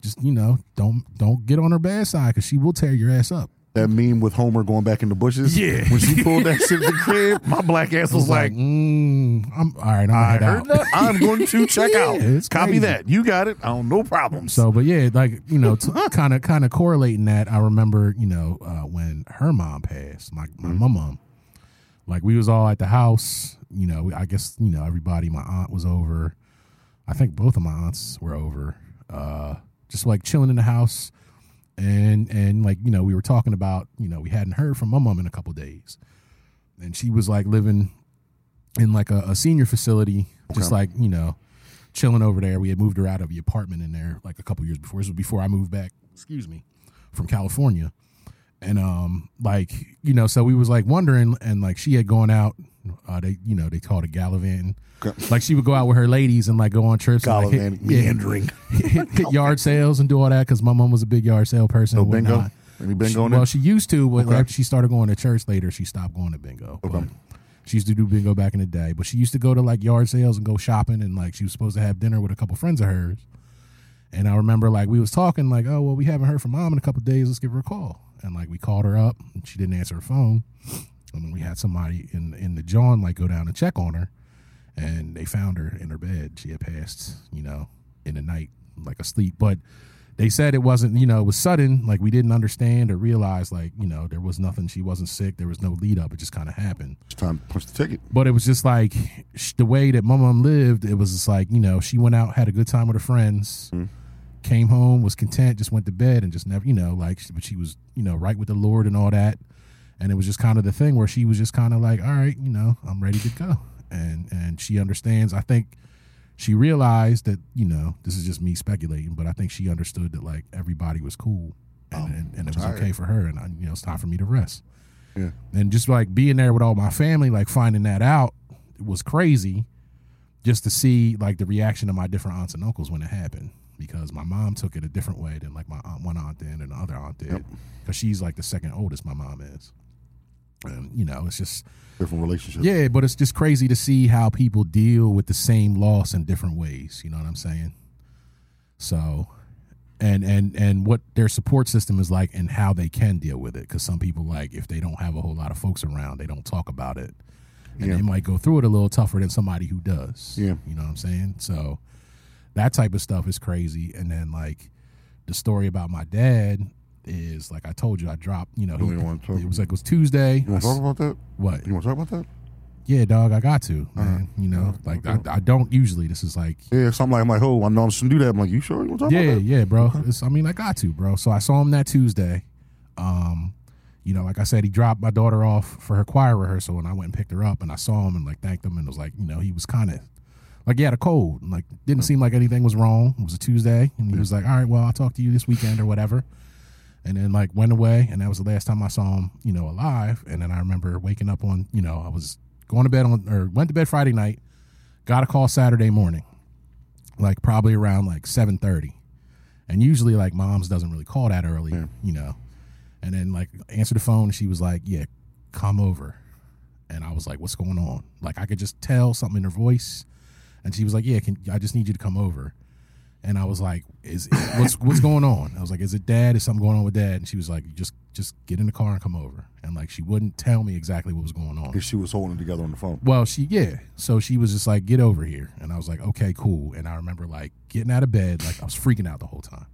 [SPEAKER 3] Just you know don't don't get on her bad side because she will tear your ass up.
[SPEAKER 2] That meme with Homer going back in the bushes.
[SPEAKER 3] Yeah.
[SPEAKER 2] When she pulled that shit at the crib, my black ass
[SPEAKER 3] I
[SPEAKER 2] was like,
[SPEAKER 3] mm, I'm all right. I'm
[SPEAKER 2] I heard
[SPEAKER 3] out.
[SPEAKER 2] that. I'm going to check
[SPEAKER 3] Yeah,
[SPEAKER 2] out. Copy
[SPEAKER 3] crazy.
[SPEAKER 2] that. You got it. I don't no problem."
[SPEAKER 3] So, but yeah, like you know, kind of kind of correlating that. I remember, you know, uh, when her mom passed, my my, my mom, like we was all at the house. You know, I guess you know everybody. My aunt was over. I think both of my aunts were over. Uh, just like chilling in the house, and and like you know we were talking about you know we hadn't heard from my mom in a couple days, and she was like living in like a, a senior facility, just
[SPEAKER 2] Okay.
[SPEAKER 3] like you know chilling over there. We had moved her out of the apartment in there like a couple years before. This was before I moved back. Excuse me, from California, and um, like you know, so we was like wondering, and like she had gone out. Uh, they you know they called it gallivanting. Like she would go out with her ladies and like go on trips, and, like, hit-
[SPEAKER 2] Gallivanting, meandering.
[SPEAKER 3] hit, hit yard sales and do all that because my mom was a big yard sale person.
[SPEAKER 2] No bingo? Any bingo
[SPEAKER 3] She-
[SPEAKER 2] there?
[SPEAKER 3] well, she used to, but
[SPEAKER 2] Okay.
[SPEAKER 3] after she started going to church later, she stopped going to bingo.
[SPEAKER 2] Okay.
[SPEAKER 3] She used to do bingo back in the day, but she used to go to like yard sales and go shopping, and like she was supposed to have dinner with a couple friends of hers. And I remember like we was talking like, oh well, we haven't heard from mom in a couple days. Let's give her a call. And like we called her up, and she didn't answer her phone. And we had somebody in in the John like go down and check on her, and they found her in her bed. She had passed, you know, in the night like asleep. But they said it wasn't, you know, it was sudden. Like we didn't understand or realize, like you know, there was nothing. She wasn't sick. There was no lead up. It just kind of happened.
[SPEAKER 2] It's time to punch the ticket.
[SPEAKER 3] But it was just like sh- the way that my mom lived. It was just like you know, she went out, had a good time with her friends, mm-hmm. came home, was content, just went to bed, and just never, you know, like, but she was, you know, right with the Lord and all that. And it was just kind of the thing where she was just kind of like, all right, you know, I'm ready to go, and and she understands. I think she realized that you know this is just me speculating, but I think she understood that like everybody was cool and,
[SPEAKER 2] Oh,
[SPEAKER 3] and, and it was
[SPEAKER 2] tired.
[SPEAKER 3] okay for her, and uh, you know, it's time for me to rest
[SPEAKER 2] Yeah.
[SPEAKER 3] and just like being there with all my family, like finding that out was crazy. Just to see like the reaction of my different aunts and uncles when it happened, because my mom took it a different way than like my aunt, one aunt did and the other aunt did,
[SPEAKER 2] Yep.
[SPEAKER 3] because she's like the second oldest. My mom is, and you know it's just
[SPEAKER 2] Different relationships.
[SPEAKER 3] yeah, but it's just crazy to see how people deal with the same loss in different ways. You know what I'm saying? So, and and and what their support system is like, and how they can deal with it. Because some people like if they don't have a whole lot of folks around, they don't talk about it, and
[SPEAKER 2] Yeah.
[SPEAKER 3] they might go through it a little tougher than somebody who does.
[SPEAKER 2] Yeah.
[SPEAKER 3] you know what I'm saying? So, that type of stuff is crazy. And then like the story about my dad is like I told you, I dropped. You know,
[SPEAKER 2] You
[SPEAKER 3] he-
[SPEAKER 2] talk-
[SPEAKER 3] it was like it was Tuesday.
[SPEAKER 2] You want to talk about that?
[SPEAKER 3] what?
[SPEAKER 2] You want to talk about that?
[SPEAKER 3] Yeah, dog, I got to, man. You know,
[SPEAKER 2] Alright,
[SPEAKER 3] like
[SPEAKER 2] okay.
[SPEAKER 3] I, I don't usually. This is like,
[SPEAKER 2] Yeah, so I'm like, I'm like, oh, I know I shouldn't do that. I'm like, you sure you want to talk
[SPEAKER 3] yeah,
[SPEAKER 2] about that?
[SPEAKER 3] yeah, bro. It's, I mean, I got to, bro. So I saw him that Tuesday. Um, you know, like I said, he dropped my daughter off for her choir rehearsal, and I went and picked her up, and I saw him and like thanked him, and it was like, you know, he was kind of like he had a cold, and, like didn't seem like anything was wrong. It was a Tuesday, and he was like, all right, well, I'll talk to you this weekend or whatever. And then like went away, and that was the last time I saw him, you know, alive. And then I remember waking up on, you know, I was going to bed on or went to bed Friday night, got a call Saturday morning, like probably around like seven thirty. And usually like moms doesn't really call that early,
[SPEAKER 2] Yeah.
[SPEAKER 3] you know. And then like answer the phone, and she was like, "Yeah, come over." And I was like, "What's going on?" Like I could just tell something in her voice, and she was like, "Yeah, can I just need you to come over?" And I was like, "Is what's what's going on?" I was like, "Is it dad? Is something going on with dad?" And she was like, "Just just get in the car and come over." And like she wouldn't tell me exactly what was going on.
[SPEAKER 2] Because she was holding it together on the phone.
[SPEAKER 3] Well, she yeah. So she was just like, "Get over here," and I was like, "Okay, cool." And I remember like getting out of bed, like I was freaking out the whole time,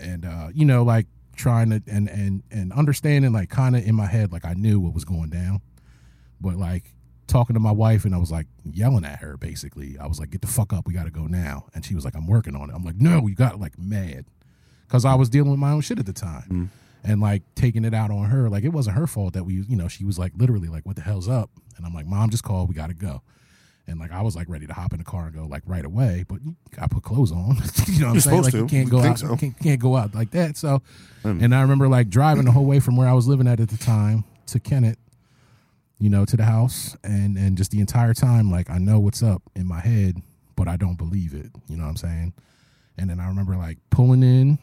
[SPEAKER 3] and uh, you know, like trying to and and and understanding, like kind of in my head, like I knew what was going down, but like talking to my wife, and I was like yelling at her. Basically, I was like, "Get the fuck up, we got to go now," and she was like, "I'm working on it." I'm like, "No, you got like mad," because I was dealing with my own shit at the time and like taking it out on her. Like it wasn't her fault that we, you know, she was like literally like, "What the hell's up?" And I'm like, "Mom just called. We got to go." And like I was like ready to hop in the car and go like right away, but I put clothes on. you know what I'm
[SPEAKER 2] You're
[SPEAKER 3] saying? Like
[SPEAKER 2] supposed
[SPEAKER 3] you
[SPEAKER 2] to.
[SPEAKER 3] can't go out.
[SPEAKER 2] so.
[SPEAKER 3] Can't, can't go out like that. So,
[SPEAKER 2] Mm.
[SPEAKER 3] and I remember like driving the whole way from where I was living at at the time to Kennett, you know, to the house, and and just the entire time like I know what's up in my head, but I don't believe it. You know what I'm saying? And then I remember like pulling in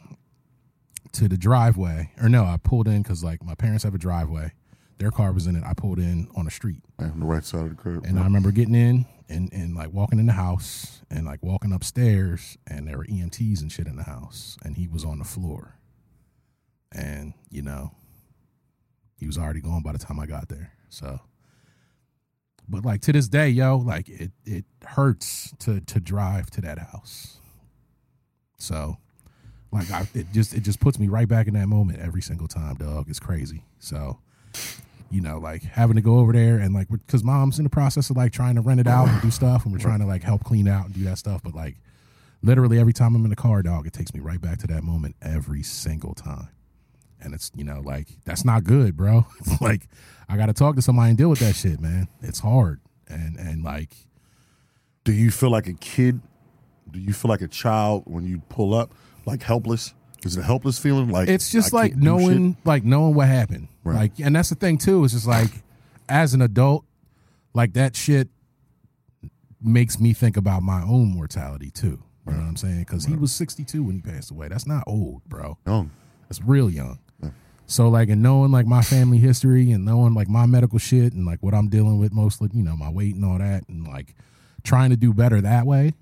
[SPEAKER 3] to the driveway, or no, I pulled in because like my parents have a driveway. Their car was in it. I pulled in on the street,
[SPEAKER 2] on the right side of the curb.
[SPEAKER 3] and I remember getting in and and like walking in the house and like walking upstairs, and there were EMTs and shit in the house, and he was on the floor, and you know, he was already gone by the time I got there. So, but like to this day, yo, like it it hurts to to drive to that house. So, like I it just it just puts me right back in that moment every single time, dog. It's crazy. So, you know, like having to go over there and like because mom's in the process of like trying to rent it out and do stuff, and we're trying to like help clean out and do that stuff. But like literally every time I'm in the car, dog, it takes me right back to that moment every single time. And it's you know like that's not good, bro. Like I got to talk to somebody and deal with that shit, man. It's hard, and and like
[SPEAKER 2] Do you feel like a kid do you feel like a child when you pull up, like helpless? Is it a helpless feeling? Like
[SPEAKER 3] it's just
[SPEAKER 2] I
[SPEAKER 3] like knowing like knowing what happened
[SPEAKER 2] Right.
[SPEAKER 3] like and that's the thing too is just like as an adult like that shit makes me think about my own mortality too you know what i'm saying because he was 62 when he passed away that's not old bro
[SPEAKER 2] young.
[SPEAKER 3] that's real young so like and knowing like my family history and knowing like my medical shit and like what i'm dealing with mostly you know my weight and all that and like trying to do better that way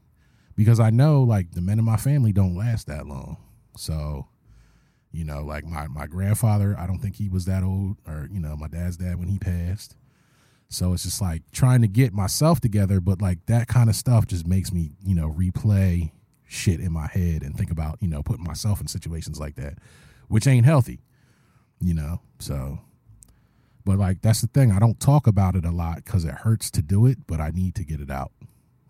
[SPEAKER 3] because i know like the men in my family don't last that long so you know, like my my grandfather, I don't think he was that old, or you know, my dad's dad when he passed. So it's just like trying to get myself together, but like that kind of stuff just makes me, you know, replay shit in my head and think about, you know, putting myself in situations like that, which ain't healthy, you know. So, but like that's the thing, I don't talk about it a lot because it hurts to do it, but I need to get it out.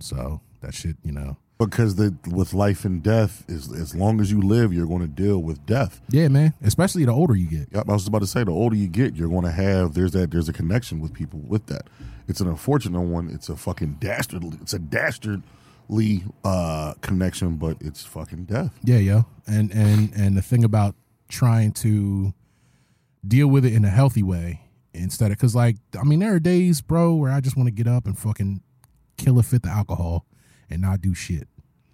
[SPEAKER 3] So that shit, you know.
[SPEAKER 2] Because the with life and death is as long as you live, you're going to deal with death.
[SPEAKER 3] Yeah, man. Especially the older you get.
[SPEAKER 2] Yep, I was about to say the older you get, you're going to have there's that there's a connection with people with that. It's an unfortunate one. It's a fucking dastardly. It's a dastardly uh, connection, but it's fucking death.
[SPEAKER 3] Yeah, yo. And and and the thing about trying to deal with it in a healthy way instead of because like I mean there are days, bro, where I just want to get up and fucking kill a fit of alcohol and not do shit.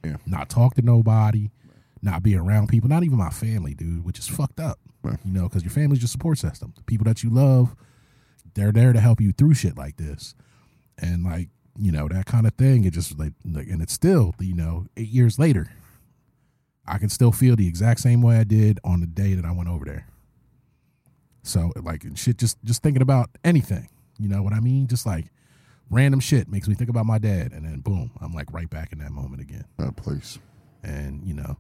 [SPEAKER 2] Yeah.
[SPEAKER 3] Not talk to nobody, not be around people, not even my family, dude, which is fucked up.
[SPEAKER 2] Right.
[SPEAKER 3] You know, because your family's your support system. The people that you love, they're there to help you through shit like this. And like, you know, that kind of thing, it just like, like and it's still, you know, eight years later, I can still feel the exact same way I did on the day that I went over there. So like and shit, just just thinking about anything, you know what I mean? Just like random shit makes me think about my dad, and then boom, I'm like right back in that moment again.
[SPEAKER 2] That place.
[SPEAKER 3] And you know,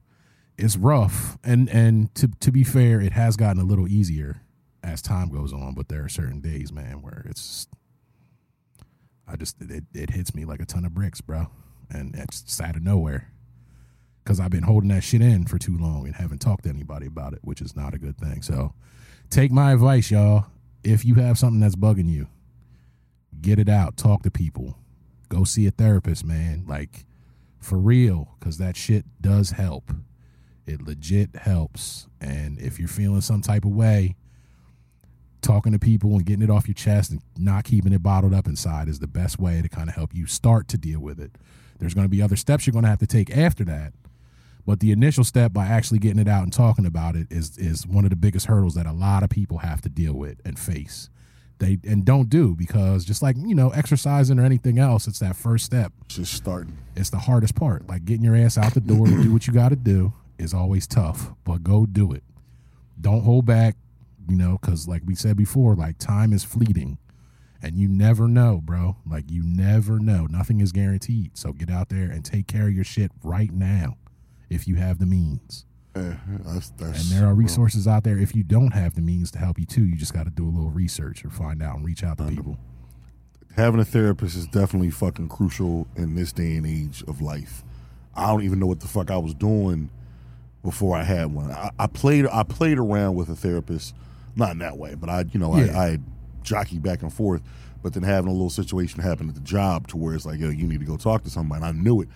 [SPEAKER 3] it's rough. And and to to be fair, it has gotten a little easier as time goes on. But there are certain days, man, where it's I just it, it hits me like a ton of bricks, bro, and it's out of nowhere. Because I've been holding that shit in for too long and haven't talked to anybody about it, which is not a good thing. So, take my advice, y'all. If you have something that's bugging you, get it out. Talk to people. Go see a therapist, man. Like, for real, because that shit does help. It legit helps. And if you're feeling some type of way, talking to people and getting it off your chest and not keeping it bottled up inside is the best way to kind of help you start to deal with it. There's going to be other steps you're going to have to take after that. But the initial step by actually getting it out and talking about it is is one of the biggest hurdles that a lot of people have to deal with and face. They and don't do because just like, you know, exercising or anything else, it's that first step
[SPEAKER 2] Just starting.
[SPEAKER 3] it's the hardest part. Like getting your ass out the door to do what you got to do is always tough, but go do it. Don't hold back, you know, because like we said before, like time is fleeting and you never know, bro. Like you never know. Nothing is guaranteed. So get out there and take care of your shit right now if you have the means.
[SPEAKER 2] Yeah, that's, that's,
[SPEAKER 3] And there are resources out there if you don't have the means to help you too. You just got to do a little research or find out and reach out to people.
[SPEAKER 2] having a therapist is definitely fucking crucial in this day and age of life. I don't even know what the fuck I was doing before I had one. I, I played I played around with a therapist, not in that way, but I you know
[SPEAKER 3] Yeah.
[SPEAKER 2] I, I jockeyed back and forth. But then having a little situation happen at the job to where it's like, yo, you need to go talk to somebody. And I knew it.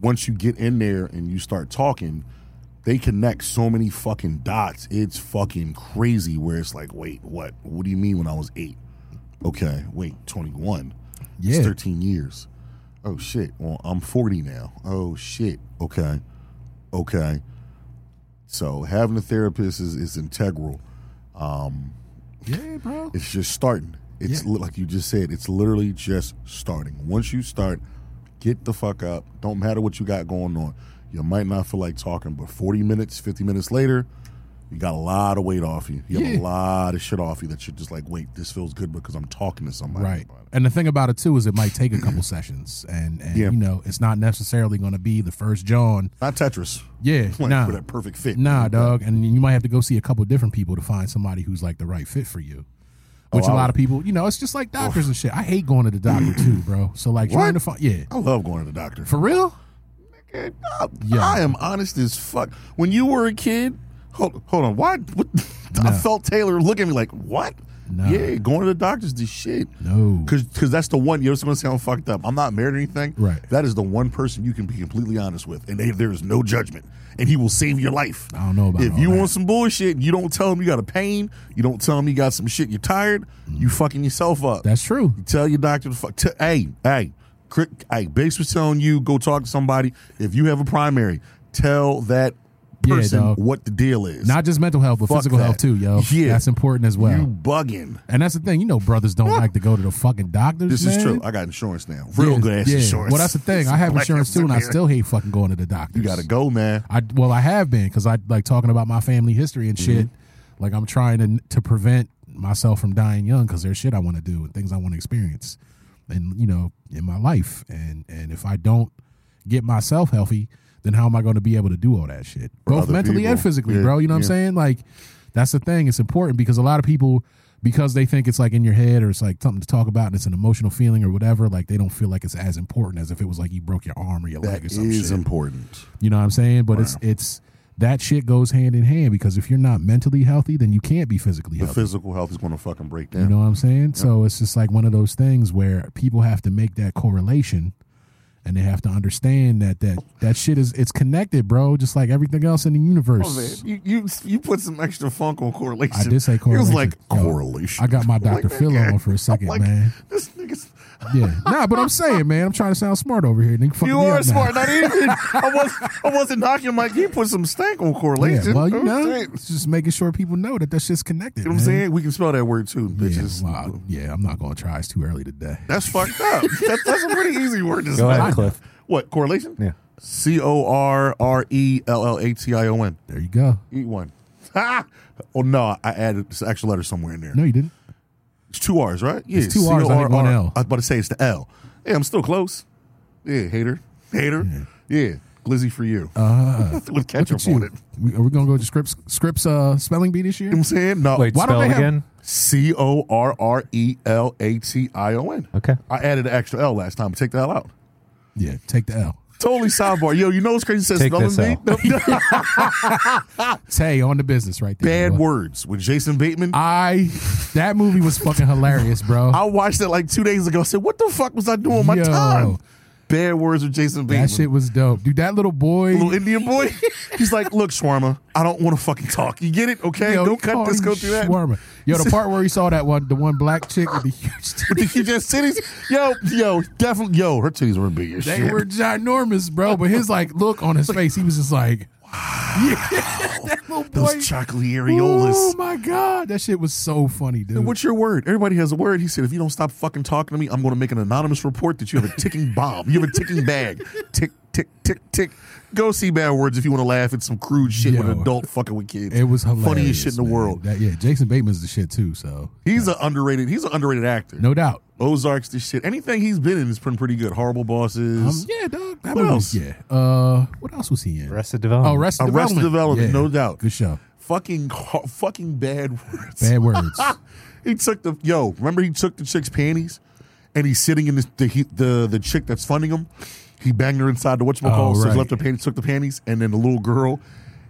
[SPEAKER 2] Once you get in there and you start talking, they connect so many fucking dots. It's fucking crazy. Where it's like, wait, what? What do you mean when I was eight? Okay, wait, 21.
[SPEAKER 3] Yeah.
[SPEAKER 2] It's 13 years. Oh shit. Well, I'm 40 now. Oh shit. Okay. Okay. So having a therapist is, is integral.
[SPEAKER 3] Um, yeah, bro.
[SPEAKER 2] It's just starting. It's
[SPEAKER 3] Yeah.
[SPEAKER 2] like you just said, it's literally just starting. Once you start, get the fuck up. Don't matter what you got going on. You might not feel like talking, but 40 minutes, 50 minutes later, you got a lot of weight off you. You have a lot of shit off you that you're just like, wait, this feels good because I'm talking to somebody.
[SPEAKER 3] Right. And the thing about it too is it might take a couple sessions and, and
[SPEAKER 2] Yeah.
[SPEAKER 3] you know, it's not necessarily going to be the first John.
[SPEAKER 2] Not Tetris.
[SPEAKER 3] Yeah.
[SPEAKER 2] Like,
[SPEAKER 3] nah.
[SPEAKER 2] for that perfect fit.
[SPEAKER 3] Nah, dog. And you might have to go see a couple different people to find somebody who's like the right fit for you. Oh, Which
[SPEAKER 2] Oh,
[SPEAKER 3] a lot of people, you know, it's just like oh. doctors and shit. I hate going to the doctor too, bro. So like trying to find, yeah,
[SPEAKER 2] I love going to the doctor.
[SPEAKER 3] for real.
[SPEAKER 2] I,
[SPEAKER 3] Yeah.
[SPEAKER 2] I am honest as fuck. When you were a kid, hold, hold on. Why? What, I felt Taylor looking at me like, what?
[SPEAKER 3] No.
[SPEAKER 2] Yeah, going to the doctor's the shit.
[SPEAKER 3] No.
[SPEAKER 2] Because that's the one, you know, it's going to sound fucked up. I'm not married or anything.
[SPEAKER 3] Right.
[SPEAKER 2] That is the one person you can be completely honest with. And they, there is no judgment. And he will save your life.
[SPEAKER 3] I don't know about
[SPEAKER 2] If you
[SPEAKER 3] that.
[SPEAKER 2] want some bullshit, you don't tell him you got a pain, you don't tell him you got some shit, you're tired, you mm. fucking yourself up.
[SPEAKER 3] That's true.
[SPEAKER 2] Tell your doctor to fuck. T- hey, hey, hey. Base was telling you go talk to somebody. If you have a primary, tell that person
[SPEAKER 3] dog.
[SPEAKER 2] what the deal is.
[SPEAKER 3] Not just mental health, but
[SPEAKER 2] Fuck
[SPEAKER 3] physical
[SPEAKER 2] that.
[SPEAKER 3] health too, yo.
[SPEAKER 2] Yeah.
[SPEAKER 3] That's important as well.
[SPEAKER 2] you bugging.
[SPEAKER 3] and that's the thing, you know, brothers don't like to go to the fucking doctors.
[SPEAKER 2] This is true. I got insurance now. Real
[SPEAKER 3] Yeah,
[SPEAKER 2] good ass
[SPEAKER 3] yeah.
[SPEAKER 2] insurance.
[SPEAKER 3] Well, that's the thing. I have insurance too, and I still hate fucking going to the doctor.
[SPEAKER 2] You got to go, man.
[SPEAKER 3] I well, I have been because I like talking about my family history and shit.
[SPEAKER 2] Mm-hmm.
[SPEAKER 3] Like I'm trying to to prevent myself from dying young because there's shit I want to do and things I want to experience, and you know, in my life. And and if I don't get myself healthy, then how am I going to be able to do all that shit, both mentally and physically,
[SPEAKER 2] Yeah,
[SPEAKER 3] bro? You know what I'm saying? Like that's the thing. It's important because a lot of people. Because they think it's like in your head or it's like something to talk about and it's an emotional feeling or whatever, like they don't feel like it's as important as if it was like you broke your arm or your leg
[SPEAKER 2] That
[SPEAKER 3] or some
[SPEAKER 2] is
[SPEAKER 3] shit.
[SPEAKER 2] important.
[SPEAKER 3] You know what I'm saying? But it's it's that shit goes hand in hand because if you're not mentally healthy, then you can't be physically healthy.
[SPEAKER 2] The
[SPEAKER 3] healthy.
[SPEAKER 2] physical health is going to fucking break down.
[SPEAKER 3] You know what I'm saying? So it's just like one of those things where people have to make that correlation and they have to understand that that that shit is it's connected, bro, just like everything else in the universe.
[SPEAKER 2] Oh, man. You, you you put some extra funk on correlation.
[SPEAKER 3] I did say correlation.
[SPEAKER 2] It was like
[SPEAKER 3] Yo,
[SPEAKER 2] correlation.
[SPEAKER 3] I got my Dr.
[SPEAKER 2] like,
[SPEAKER 3] Phil on for a second,
[SPEAKER 2] like,
[SPEAKER 3] man.
[SPEAKER 2] This nigga's.
[SPEAKER 3] Yeah. Nah, but I'm saying, man, I'm trying to sound smart over here. Nigga,
[SPEAKER 2] You are
[SPEAKER 3] up now.
[SPEAKER 2] smart. Not even. I was. I wasn't knocking. I'm like, he put some stank on correlation.
[SPEAKER 3] Yeah, well, you know, it's just making sure people know that that shit's connected.
[SPEAKER 2] You know what I'm saying? We can spell that word too,
[SPEAKER 3] Yeah,
[SPEAKER 2] bitches.
[SPEAKER 3] wow. yeah, I'm not going to try. It's too early today.
[SPEAKER 2] That's fucked up. That, that's a pretty easy word to
[SPEAKER 4] Go
[SPEAKER 2] spell.
[SPEAKER 4] ahead, Cliff.
[SPEAKER 2] What correlation?
[SPEAKER 4] Yeah.
[SPEAKER 2] C O R R E L L A T I O N.
[SPEAKER 3] There you go.
[SPEAKER 2] Eat one. Ha! Oh no, I added this extra letter somewhere in there.
[SPEAKER 3] No, you didn't.
[SPEAKER 2] It's two R's, right? Yeah,
[SPEAKER 3] It's two Rs, I think one
[SPEAKER 2] C-O-R-R.
[SPEAKER 3] L.
[SPEAKER 2] I was about to say it's the L. Yeah, I'm still close. Yeah, hater, hater. Yeah, glizzy for you
[SPEAKER 3] Uh,
[SPEAKER 2] with
[SPEAKER 3] look
[SPEAKER 2] ketchup on it.
[SPEAKER 3] We, are we gonna go to Scripps Scripps uh, spelling bee this year?
[SPEAKER 2] You know what I'm saying? No,
[SPEAKER 4] Wait,
[SPEAKER 3] Why
[SPEAKER 4] spell
[SPEAKER 3] they
[SPEAKER 4] it
[SPEAKER 3] have-
[SPEAKER 4] again.
[SPEAKER 2] C O R R E L A T I O N.
[SPEAKER 4] Okay.
[SPEAKER 2] I added an extra L last time. Take the L out.
[SPEAKER 3] Yeah, take the L.
[SPEAKER 2] Totally sidebar. Yo, you know what's crazy? It Says
[SPEAKER 4] Take
[SPEAKER 2] spelling
[SPEAKER 4] this
[SPEAKER 2] bee.
[SPEAKER 3] Tay on the business right there.
[SPEAKER 2] Bad
[SPEAKER 3] boy.
[SPEAKER 2] words with Jason Bateman.
[SPEAKER 3] I that movie was fucking hilarious, bro.
[SPEAKER 2] I watched it like two days ago. I said, "What the fuck was I doing with my time?" Bad words with Jason Bateman.
[SPEAKER 3] that shit was dope, dude. That little boy.
[SPEAKER 2] little Indian boy. He's like, "Look, Shawarma, I don't want to fucking talk. You get it? Okay,
[SPEAKER 3] yo,
[SPEAKER 2] don't cut
[SPEAKER 3] oh,
[SPEAKER 2] this. Go through that."
[SPEAKER 3] shawarma. Yo, the part where he saw that one, the one black chick with the huge
[SPEAKER 2] With the huge ass titties, yo, yo, definitely, yo, her titties were big as
[SPEAKER 3] they
[SPEAKER 2] shit.
[SPEAKER 3] were ginormous, bro. But his like look on his face, he was just like, yeah, that little boy.
[SPEAKER 2] Those chocolate areolas.
[SPEAKER 3] Oh my god, that shit was so funny, dude.
[SPEAKER 2] What's your word? Everybody has a word. He said, if you don't stop fucking talking to me, I'm going to make an anonymous report that you have a ticking bomb. You have a ticking bag. Tick, tick, tick, tick. Go see bad words if you want to laugh at some crude shit with an adult fucking with kids.
[SPEAKER 3] It was hilarious.
[SPEAKER 2] Funniest shit in the
[SPEAKER 3] man.
[SPEAKER 2] world.
[SPEAKER 3] That, yeah, Jason Bateman's the shit too. So
[SPEAKER 2] He's an underrated. He's an underrated actor.
[SPEAKER 3] no doubt.
[SPEAKER 2] Ozark's the shit. Anything he's been in has been pretty good. Horrible bosses.
[SPEAKER 3] Um, yeah, dog. That
[SPEAKER 2] What
[SPEAKER 3] movie-
[SPEAKER 2] else?
[SPEAKER 3] Yeah. Uh, what else was he in?
[SPEAKER 4] Arrested Development.
[SPEAKER 3] Oh, Arrested
[SPEAKER 2] Arrested
[SPEAKER 3] Development.
[SPEAKER 2] Development,
[SPEAKER 3] Yeah.
[SPEAKER 2] no doubt.
[SPEAKER 3] Good show.
[SPEAKER 2] fucking fucking bad words.
[SPEAKER 3] Bad words.
[SPEAKER 2] he took the yo. Remember he took the chick's panties, and he's sitting in the the he, the, the chick that's funding him. He banged her inside the whatchamacallit,
[SPEAKER 3] Oh,
[SPEAKER 2] so he left her panties, took the panties, and then the little girl.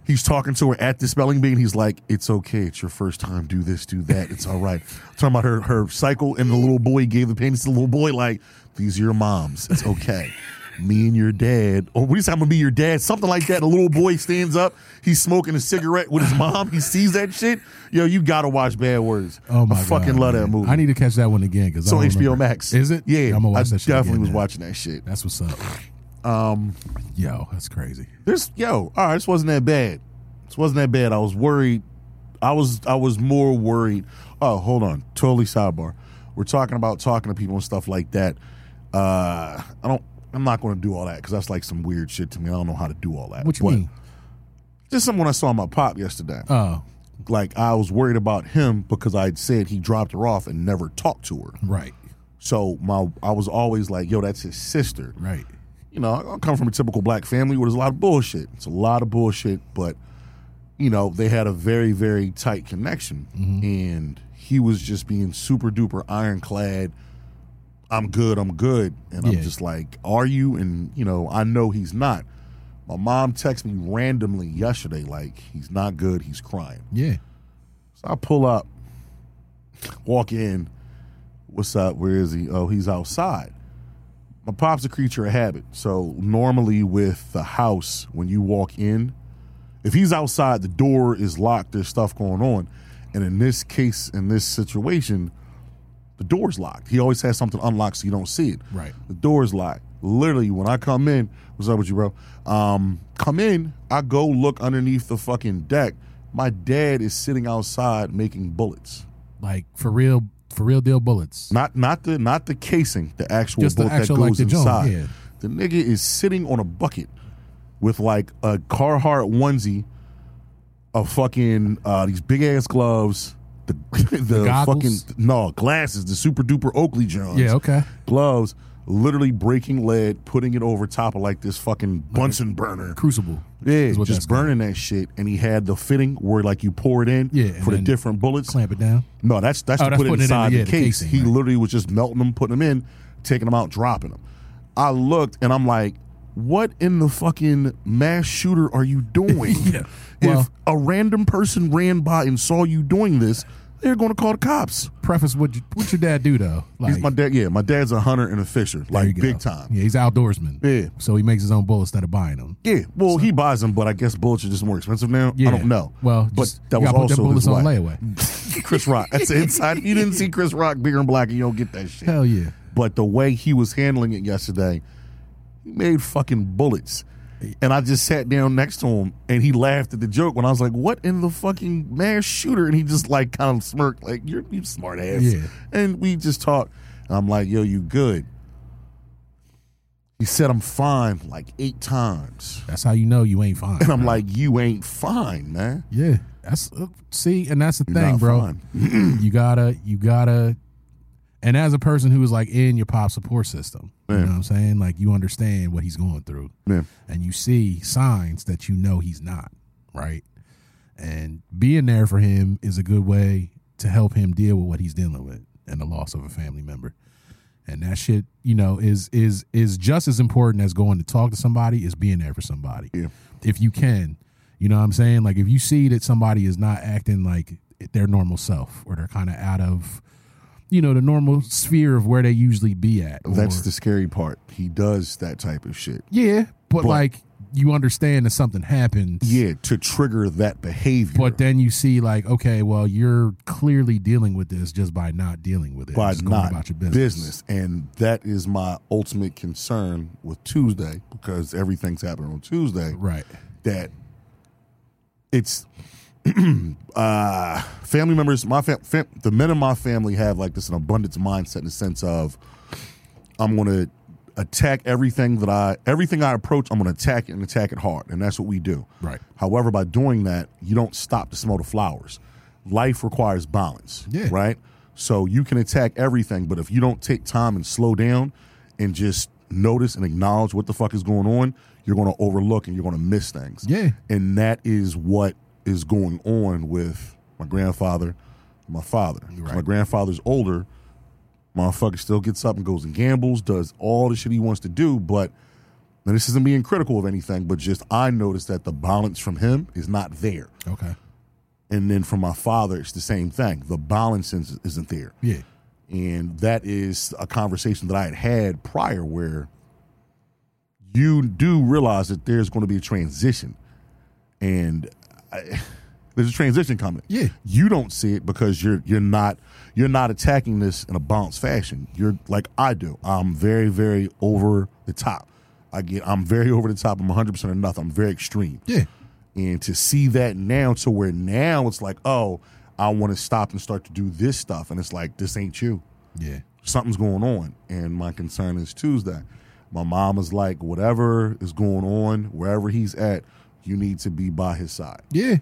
[SPEAKER 2] He's talking to her at the spelling bee, and he's like, "It's okay. It's your first time. Do this, do that. It's all right." talking about her her cycle, and the little boy gave the panties to the little boy, like, "These are your moms. It's okay." Me and your dad, or what is I'm gonna be your dad, something like that. The little boy stands up, he's smoking a cigarette with his mom. He sees that shit. Yo, you gotta watch Bad Words.
[SPEAKER 3] Oh my
[SPEAKER 2] I fucking
[SPEAKER 3] God,
[SPEAKER 2] love
[SPEAKER 3] man.
[SPEAKER 2] that movie.
[SPEAKER 3] I need to catch that one again because
[SPEAKER 2] It's on HBO Max.
[SPEAKER 3] Is it?
[SPEAKER 2] Yeah,
[SPEAKER 3] I'm gonna watch
[SPEAKER 2] I
[SPEAKER 3] that. Shit
[SPEAKER 2] definitely
[SPEAKER 3] again,
[SPEAKER 2] was
[SPEAKER 3] man.
[SPEAKER 2] watching that shit.
[SPEAKER 3] That's what's up. Um, yo, that's crazy.
[SPEAKER 2] This yo, all right, this wasn't that bad. This wasn't that bad. I was worried. I was I was more worried. Oh, hold on. Totally sidebar. We're talking about talking to people and stuff like that. Uh, I don't. I'm not going to do all that because that's like some weird shit to me. I don't know how to do all that.
[SPEAKER 3] What you
[SPEAKER 2] But
[SPEAKER 3] mean?
[SPEAKER 2] Just someone I saw my pop yesterday.
[SPEAKER 3] Oh,
[SPEAKER 2] like I was worried about him because I'd said he dropped her off and never talked to her.
[SPEAKER 3] right,
[SPEAKER 2] So my I was always like, yo, that's his sister.
[SPEAKER 3] right.
[SPEAKER 2] You know, I come from a typical black family where there's a lot of bullshit. It's a lot of bullshit, but you know, they had a very, very tight connection, mm-hmm. and he was just being super duper ironclad. I'm good. I'm good, and
[SPEAKER 3] Yeah.
[SPEAKER 2] I'm just like, are you? And you know, I know he's not. My mom texted me randomly yesterday, like he's not good. He's crying.
[SPEAKER 3] Yeah.
[SPEAKER 2] So I pull up. Walk in. What's up? Where is he? Oh, he's outside. My pop's a creature of habit. So normally with the house, when you walk in, if he's outside, the door is locked. There's stuff going on. And in this case, in this situation, the door's locked. He always has something unlocked so you don't see it.
[SPEAKER 3] Right.
[SPEAKER 2] The door's locked. Literally, when I come in, what's up with you, bro? Um, come in, I go look underneath the fucking deck. My dad is sitting outside making bullets.
[SPEAKER 3] Like for real, for real deal bullets.
[SPEAKER 2] Not not the not the casing, the actual
[SPEAKER 3] Just the
[SPEAKER 2] bullet
[SPEAKER 3] actual,
[SPEAKER 2] that
[SPEAKER 3] like,
[SPEAKER 2] goes
[SPEAKER 3] the joint,
[SPEAKER 2] inside.
[SPEAKER 3] yeah.
[SPEAKER 2] The nigga is sitting on a bucket with like a Carhartt onesie, a fucking uh, these big ass gloves, the the,
[SPEAKER 3] goggles?
[SPEAKER 2] fucking no glasses, the super duper Oakley Johns.
[SPEAKER 3] Yeah, okay.
[SPEAKER 2] gloves, literally breaking lead, putting it over top of like this fucking Bunsen burner.
[SPEAKER 3] Crucible.
[SPEAKER 2] Yeah, just
[SPEAKER 3] that's called.
[SPEAKER 2] burning that shit, and he had the fitting where like you pour it in
[SPEAKER 3] Yeah,
[SPEAKER 2] for the different bullets.
[SPEAKER 3] Clamp it down.
[SPEAKER 2] No, that's that's
[SPEAKER 3] Oh,
[SPEAKER 2] to
[SPEAKER 3] that's
[SPEAKER 2] put it
[SPEAKER 3] putting it in
[SPEAKER 2] inside
[SPEAKER 3] the- yeah, the
[SPEAKER 2] case.
[SPEAKER 3] casing,
[SPEAKER 2] he
[SPEAKER 3] right.
[SPEAKER 2] literally was just melting them, putting them in, taking them out, dropping them. I looked and I'm like, what in the fucking mass shooter are you doing?
[SPEAKER 3] Yeah. Well-
[SPEAKER 2] if a random person ran by and saw you doing this, they're going to call the cops.
[SPEAKER 3] Preface what you, what your dad do though? Like
[SPEAKER 2] He's my dad. Yeah, my dad's a hunter and a fisher, like big time.
[SPEAKER 3] Yeah, he's outdoorsman.
[SPEAKER 2] Yeah.
[SPEAKER 3] So he makes his own bullets instead of buying them.
[SPEAKER 2] Yeah, well, he buys them, but I guess bullets are just more expensive now.
[SPEAKER 3] Yeah.
[SPEAKER 2] I don't know.
[SPEAKER 3] Well,
[SPEAKER 2] but
[SPEAKER 3] just,
[SPEAKER 2] that
[SPEAKER 3] you
[SPEAKER 2] was
[SPEAKER 3] put
[SPEAKER 2] also
[SPEAKER 3] bullets
[SPEAKER 2] his
[SPEAKER 3] on
[SPEAKER 2] way.
[SPEAKER 3] layaway.
[SPEAKER 2] Chris Rock. That's the inside. You didn't see Chris Rock bigger and black, and you don't get that shit.
[SPEAKER 3] Hell yeah.
[SPEAKER 2] But the way he was handling it yesterday, he made fucking bullets. And I just sat down next to him and he laughed at the joke when I was like, What in the fucking mass shooter? And he just like kind of smirked, like, You're you smart ass.
[SPEAKER 3] Yeah.
[SPEAKER 2] And we just talked. And I'm like, Yo, you good. He said I'm fine like eight times.
[SPEAKER 3] That's how you know you ain't fine.
[SPEAKER 2] And I'm
[SPEAKER 3] bro.
[SPEAKER 2] like, You ain't fine, man.
[SPEAKER 3] Yeah. That's uh, see, and that's the
[SPEAKER 2] You're
[SPEAKER 3] thing, bro. you gotta, you gotta, and as a person who is like in your pop support system, you know what I'm saying? Like you understand what he's going through,
[SPEAKER 2] Yeah.
[SPEAKER 3] and you see signs that you know he's not right. And being there for him is a good way to help him deal with what he's dealing with and the loss of a family member. And that shit, you know, is is is just as important as going to talk to somebody is being there for somebody.
[SPEAKER 2] Yeah.
[SPEAKER 3] If you can. You know what I'm saying? Like if you see that somebody is not acting like their normal self or they're kind of out of you know the normal sphere of where they usually be at.
[SPEAKER 2] That's the scary part. He does that type of shit.
[SPEAKER 3] Yeah, but,
[SPEAKER 2] But-
[SPEAKER 3] like you understand that something happened.
[SPEAKER 2] Yeah, to trigger that behavior.
[SPEAKER 3] But then you see, like, okay, well, you're clearly dealing with this just by not dealing with it,
[SPEAKER 2] by
[SPEAKER 3] just
[SPEAKER 2] not
[SPEAKER 3] about your
[SPEAKER 2] business.
[SPEAKER 3] business.
[SPEAKER 2] And that is my ultimate concern with Tuesday because everything's happening on Tuesday.
[SPEAKER 3] right?
[SPEAKER 2] That it's uh, family members. My fam- fam- the men in my family have like this an abundance mindset in the sense of I'm going to attack everything that I everything I approach. I'm going to attack it and attack it hard, and that's what we do.
[SPEAKER 3] Right.
[SPEAKER 2] However, by doing that, you don't stop to smell the flowers. Life requires balance.
[SPEAKER 3] Yeah.
[SPEAKER 2] Right. So you can attack everything, but if you don't take time and slow down and just notice and acknowledge what the fuck is going on, you're going to overlook and you're going to miss things.
[SPEAKER 3] Yeah.
[SPEAKER 2] And that is what is going on with my grandfather, and my father.
[SPEAKER 3] Right.
[SPEAKER 2] My grandfather's older. Motherfucker still gets up and goes and gambles, does all the shit he wants to do, but and this isn't being critical of anything, but just I noticed that the balance from him is not there.
[SPEAKER 3] Okay.
[SPEAKER 2] And then from my father, it's the same thing. The balance isn't there.
[SPEAKER 3] Yeah.
[SPEAKER 2] And that is a conversation that I had had prior where you do realize that there's going to be a transition. And I, there's a transition coming.
[SPEAKER 3] Yeah.
[SPEAKER 2] You don't see it because you're you're not you're not attacking this in a balanced fashion. You're like I do. I'm very very over the top. I get I'm very over the top. I'm 100% or nothing. I'm very extreme.
[SPEAKER 3] Yeah.
[SPEAKER 2] And to see that now to where now it's like, oh, I want to stop and start to do this stuff. And it's like, this ain't you.
[SPEAKER 3] Yeah.
[SPEAKER 2] Something's going on. And my concern is Tuesday. My mom is like, whatever is going on, wherever he's at, you need to be by his side.
[SPEAKER 3] Yeah.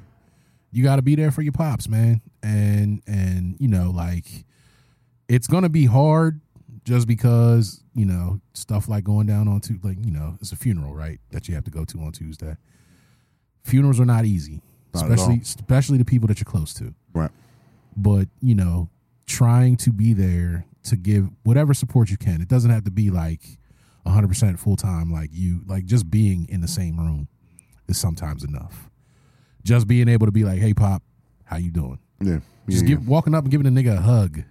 [SPEAKER 3] You got to be there for your pops, man. And and you know, like it's going to be hard just because, you know, stuff like going down on to like, you know, it's a funeral, right? That you have to go to on Tuesday. Funerals are not easy,
[SPEAKER 2] Not
[SPEAKER 3] especially
[SPEAKER 2] all.
[SPEAKER 3] especially the people that you're close to.
[SPEAKER 2] Right.
[SPEAKER 3] But, you know, trying to be there to give whatever support you can. It doesn't have to be like 100% full time like you like just being in the same room is sometimes enough just being able to be like, "Hey, pop, how you doing?"
[SPEAKER 2] Yeah,
[SPEAKER 3] Just
[SPEAKER 2] yeah,
[SPEAKER 3] walking up and giving a nigga a hug.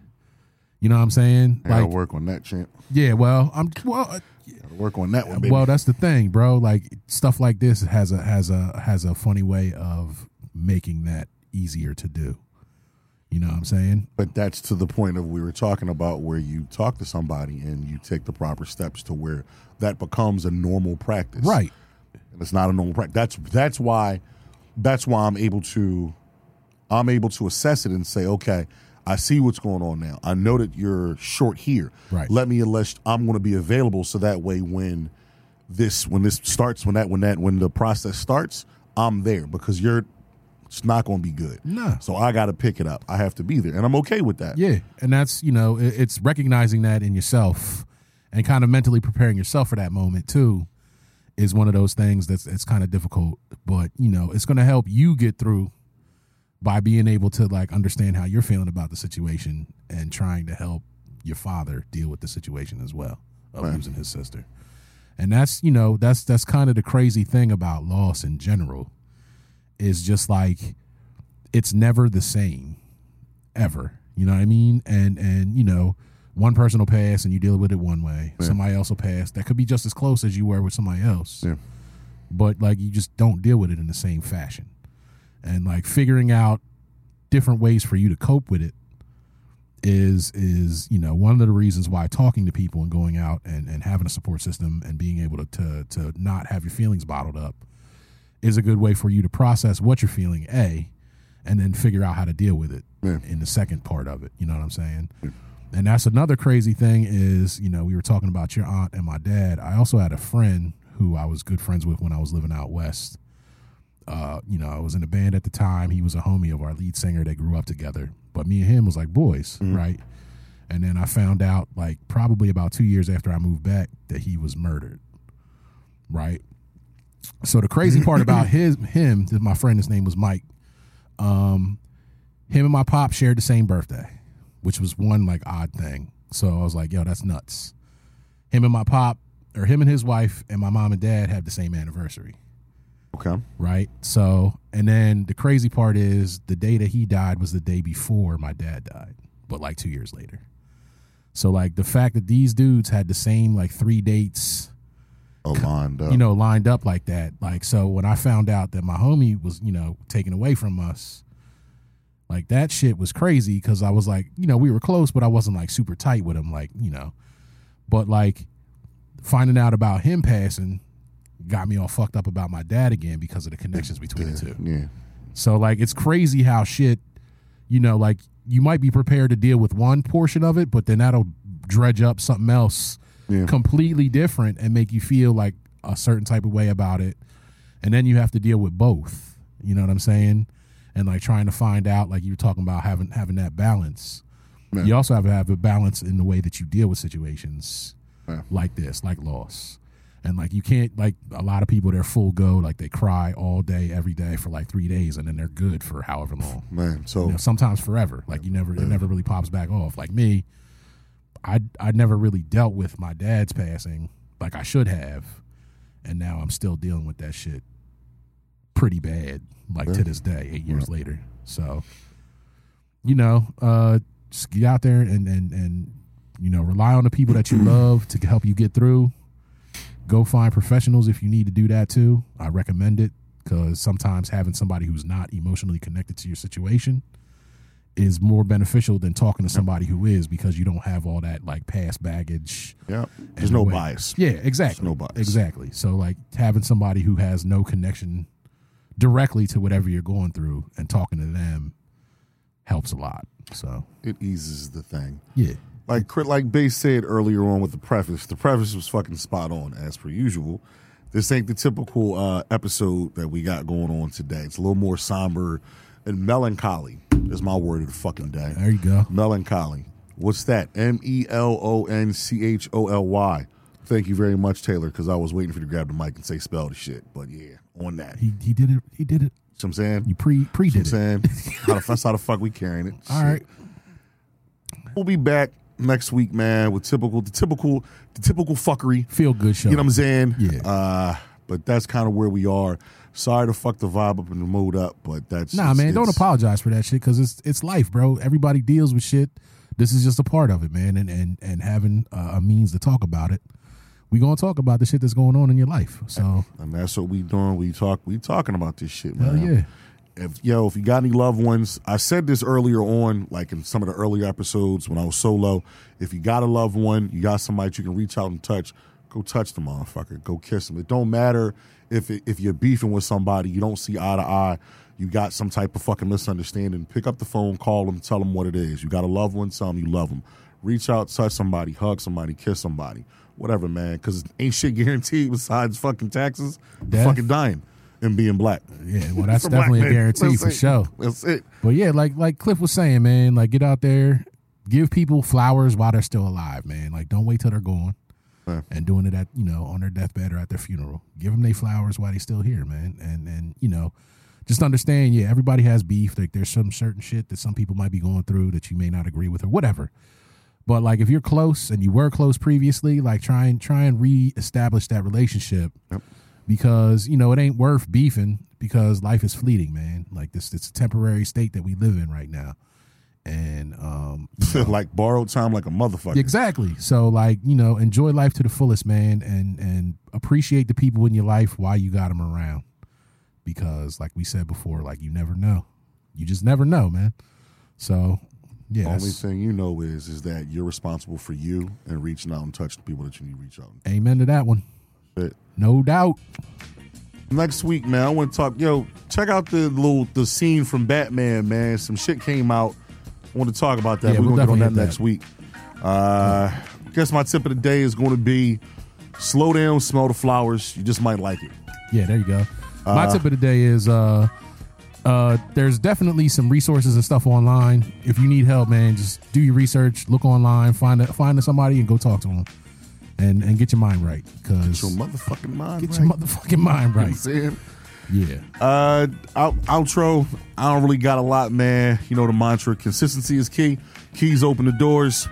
[SPEAKER 3] You know what I'm saying?
[SPEAKER 2] yeah. I gotta work on that, champ.
[SPEAKER 3] yeah. Well, I'm well. uh,
[SPEAKER 2] Gotta work on that one, baby.
[SPEAKER 3] Well, that's the thing, bro. Like stuff like this has a has a has a funny way of making that easier to do. You know what I'm saying?
[SPEAKER 2] But that's to the point of we were talking about where you talk to somebody and you take the proper steps to where that becomes a normal practice.
[SPEAKER 3] Right.
[SPEAKER 2] And it's not a normal practice. That's that's why that's why I'm able to I'm able to assess it and say, okay, I see what's going on now. I know that you're short here.
[SPEAKER 3] Right.
[SPEAKER 2] Let me unless I'm gonna be available so that way when this when this starts, when that when that when the process starts, I'm there because you're it's not gonna be good.
[SPEAKER 3] No.
[SPEAKER 2] So I gotta pick it up. I have to be there. And I'm okay with that.
[SPEAKER 3] Yeah, and that's you know it's recognizing that in yourself and kind of mentally preparing yourself for that moment too is one of those things that's it's kind of difficult, but you know it's going to help you get through by being able to like understand how you're feeling about the situation and trying to help your father deal with the situation as well of
[SPEAKER 2] Right.
[SPEAKER 3] losing his sister. And that's you know that's that's kind of the crazy thing about loss in general is just like it's never the same ever. You know what I mean? And and you know, one person will pass and you deal with it one way. Somebody else will pass that could be just as close as you were with somebody else.
[SPEAKER 2] Yeah.
[SPEAKER 3] But like you just don't deal with it in the same fashion. And like figuring out different ways for you to cope with it is is you know one of the reasons why talking to people and going out and, and having a support system and being able to, to to not have your feelings bottled up is a good way for you to process what you're feeling a and then figure out how to deal with it
[SPEAKER 2] Yeah.
[SPEAKER 3] in the second part of it you know what i'm saying and that's another crazy thing is you know we were talking about your aunt and my dad i also had a friend who i was good friends with when i was living out west uh, you know, I was in a band at the time. He was a homie of our lead singer. They grew up together. But me and him was like boys, right? And then I found out, like, probably about two years after I moved back, that he was murdered, right? So the crazy part about his him, my friend, his name was Mike. Um, him and my pop shared the same birthday, which was one like odd thing. So I was like, yo, that's nuts. Him and my pop, or him and his wife, and my mom and dad have the same anniversary
[SPEAKER 2] Okay.
[SPEAKER 3] right? So, and then the crazy part is the day that he died was the day before my dad died, but like two years later. So, like the fact that these dudes had the same like three dates, oh,
[SPEAKER 2] Aligned up.
[SPEAKER 3] you know, lined up like that. Like, so when I found out that my homie was, you know, taken away from us, like that shit was crazy because I was like, you know, we were close, but I wasn't like super tight with him, like, you know, but like finding out about him passing got me all fucked up about my dad again because of the connections between the two.
[SPEAKER 2] Yeah.
[SPEAKER 3] So like it's crazy how shit, you know, like you might be prepared to deal with one portion of it, but then that'll dredge up something else
[SPEAKER 2] Yeah.
[SPEAKER 3] completely different and make you feel like a certain type of way about it. And then you have to deal with both. You know what I'm saying? And like trying to find out, like you were talking about having having that balance.
[SPEAKER 2] Yeah.
[SPEAKER 3] You also have to have a balance in the way that you deal with situations
[SPEAKER 2] Yeah.
[SPEAKER 3] like this, like loss. And like you can't like a lot of people they're full go, like they cry all day, every day for like three days and then they're good for however long.
[SPEAKER 2] Man. So
[SPEAKER 3] You know, sometimes forever. Like you never it never really pops back off. Like me, I I never really dealt with my dad's passing like I should have. And now I'm still dealing with that shit pretty bad, like to this day, eight years later. So you know, uh just get out there and and and you know, rely on the people that you love to help you get through. Go find professionals if you need to do that too. I recommend it because sometimes having somebody who's not emotionally connected to your situation is more beneficial than talking to somebody who is because you don't have all that like past baggage.
[SPEAKER 2] yeah. There's no
[SPEAKER 3] way-
[SPEAKER 2] bias.
[SPEAKER 3] Yeah, exactly.
[SPEAKER 2] no bias.
[SPEAKER 3] Exactly. So like having somebody who has no connection directly to whatever you're going through and talking to them helps a lot. So
[SPEAKER 2] It eases the thing.
[SPEAKER 3] yeah.
[SPEAKER 2] Like Crit- like Base said earlier on with the preface, the preface was fucking spot on as per usual. This ain't the typical uh, episode that we got going on today. It's a little more somber and melancholy. Is my word of the fucking day.
[SPEAKER 3] There you go.
[SPEAKER 2] Melancholy. What's that? M E L O N C H O L Y. Thank you very much, Taylor, because I was waiting for you to grab the mic and say spell the shit. But yeah, on that.
[SPEAKER 3] He he did it. He did it.
[SPEAKER 2] what I'm saying?
[SPEAKER 3] You pre pre
[SPEAKER 2] You
[SPEAKER 3] did
[SPEAKER 2] know
[SPEAKER 3] it.
[SPEAKER 2] what I'm saying? how the, that's how the fuck we carrying it.
[SPEAKER 3] All right.
[SPEAKER 2] We'll be back next week, man, with typical the typical the typical fuckery.
[SPEAKER 3] Feel good show.
[SPEAKER 2] You know what I'm saying?
[SPEAKER 3] Yeah.
[SPEAKER 2] Uh But that's kind of where we are. Sorry to fuck the vibe up and the mood up, but that's
[SPEAKER 3] Nah, man, don't apologize for that shit because it's it's life, bro. Everybody deals with shit. This is just a part of it, man. And and and having uh, a means to talk about it, we gonna talk about the shit that's going on in your life. So
[SPEAKER 2] And that's what we doing. We talk. We talking about this shit, man.
[SPEAKER 3] hell yeah,
[SPEAKER 2] if yo, if you got any loved ones, I said this earlier on, like in some of the earlier episodes when I was solo. If you got a loved one, you got somebody you can reach out and touch, go touch the motherfucker, go kiss them. It don't matter if it, if you're beefing with somebody, you don't see eye to eye, you got some type of fucking misunderstanding. Pick up the phone, call them, tell them what it is. You got a loved one, tell them you love them. Reach out, touch somebody, hug somebody, kiss somebody, whatever, man. Because ain't shit guaranteed besides fucking taxes,
[SPEAKER 3] Death.
[SPEAKER 2] fucking dying, and being black.
[SPEAKER 3] yeah. Well, that's definitely a guarantee for
[SPEAKER 2] it.
[SPEAKER 3] sure.
[SPEAKER 2] That's it.
[SPEAKER 3] But yeah, like like Cliff was saying, man, like get out there, give people flowers while they're still alive, man. Like don't wait till they're gone.
[SPEAKER 2] Yeah.
[SPEAKER 3] And doing it at you know on their deathbed or at their funeral, give them their flowers while they're still here, man. And and you know, just understand, yeah, everybody has beef. Like there's some certain shit that some people might be going through that you may not agree with or whatever. But like if you're close and you were close previously, like try and try and reestablish that relationship
[SPEAKER 2] Yep.
[SPEAKER 3] because you know it ain't worth beefing because life is fleeting, man. Like this, it's a temporary state that we live in right now, and um,
[SPEAKER 2] like borrowed time, like a motherfucker.
[SPEAKER 3] exactly. So like you know, enjoy life to the fullest, man, and and appreciate the people in your life while you got them around, because like we said before, like you never know, you just never know, man. So yeah,
[SPEAKER 2] Only thing you know is is that you're responsible for you and reaching out and touching the people that you need to reach out.
[SPEAKER 3] amen to that one,
[SPEAKER 2] But
[SPEAKER 3] no doubt.
[SPEAKER 2] next week, man, I want to talk. Yo, check out the little the scene from Batman, man. Some shit came out. I want to talk about that.
[SPEAKER 3] Yeah,
[SPEAKER 2] We're
[SPEAKER 3] we'll
[SPEAKER 2] gonna get on that,
[SPEAKER 3] definitely
[SPEAKER 2] next
[SPEAKER 3] that.
[SPEAKER 2] week. Uh, guess my tip of the day is going to be slow down, smell the flowers. You just might like it.
[SPEAKER 3] Yeah, there you go. My tip of the day is uh uh there's definitely some resources and stuff online. If you need help, man, just do your research, look online, find a, find somebody and go talk to them. And and get your mind right cuz
[SPEAKER 2] Your motherfucking mind.
[SPEAKER 3] get
[SPEAKER 2] right.
[SPEAKER 3] your motherfucking mind
[SPEAKER 2] You know what I'm
[SPEAKER 3] right.
[SPEAKER 2] saying?
[SPEAKER 3] Yeah.
[SPEAKER 2] Uh, out, outro. I don't really got a lot, man. You know the mantra: consistency is key. Keys open the doors.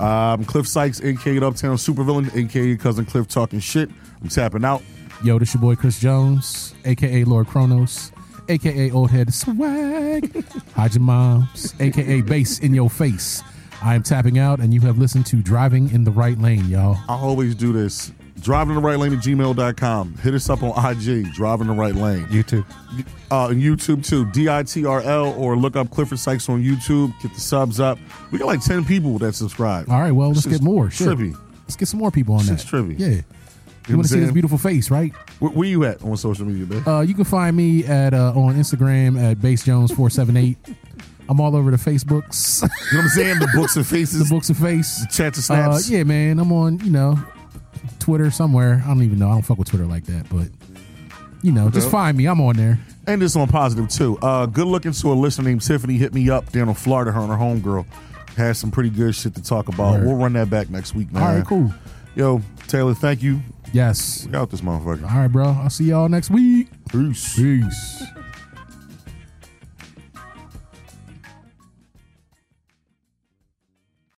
[SPEAKER 2] Um, Cliff Sykes, aka Uptown Supervillain, aka Cousin Cliff, talking shit. I'm tapping out.
[SPEAKER 3] Yo, this your boy Chris Jones, aka Lord Kronos, aka Old Head Swag. Hide your moms, aka Bass in Your Face. I am tapping out, and you have listened to Driving in the Right Lane, y'all.
[SPEAKER 2] I always do this. Driving in the right lane at gmail.com. Hit us up on IG, Driving the Right Lane.
[SPEAKER 4] YouTube.
[SPEAKER 2] Uh, and YouTube too, D I T R L, or look up Clifford Sykes on YouTube. Get the subs up. We got like 10 people that subscribe.
[SPEAKER 3] All right, well, let's
[SPEAKER 2] This
[SPEAKER 3] get more. Shit.
[SPEAKER 2] Trippy.
[SPEAKER 3] Let's get some more people on
[SPEAKER 2] Shit's
[SPEAKER 3] that.
[SPEAKER 2] trippy.
[SPEAKER 3] Yeah.
[SPEAKER 2] You
[SPEAKER 3] You, want to see this beautiful face, right?
[SPEAKER 2] Where, where you at on social media, man?
[SPEAKER 3] Uh, you can find me at uh, on Instagram at basejones478. I'm all over the Facebooks,
[SPEAKER 2] You know what I'm saying? The books and faces,
[SPEAKER 3] the books of face.
[SPEAKER 2] The chats and
[SPEAKER 3] Uh,
[SPEAKER 2] snaps.
[SPEAKER 3] yeah, man, I'm on, you know, Twitter somewhere. I don't even know. I don't fuck with Twitter like that, but you know, just find me. I'm on there.
[SPEAKER 2] And this on positive too. Uh, good looking to a listener named Tiffany hit me up down in Florida. Her and her homegirl has some pretty good shit to talk about.
[SPEAKER 3] Word.
[SPEAKER 2] We'll run that back next week, man.
[SPEAKER 3] All right, cool.
[SPEAKER 2] Yo, Taylor, thank you.
[SPEAKER 3] Yes.
[SPEAKER 2] We out this motherfucker.
[SPEAKER 3] All right, bro. I'll see y'all next week.
[SPEAKER 2] Peace.
[SPEAKER 3] Peace.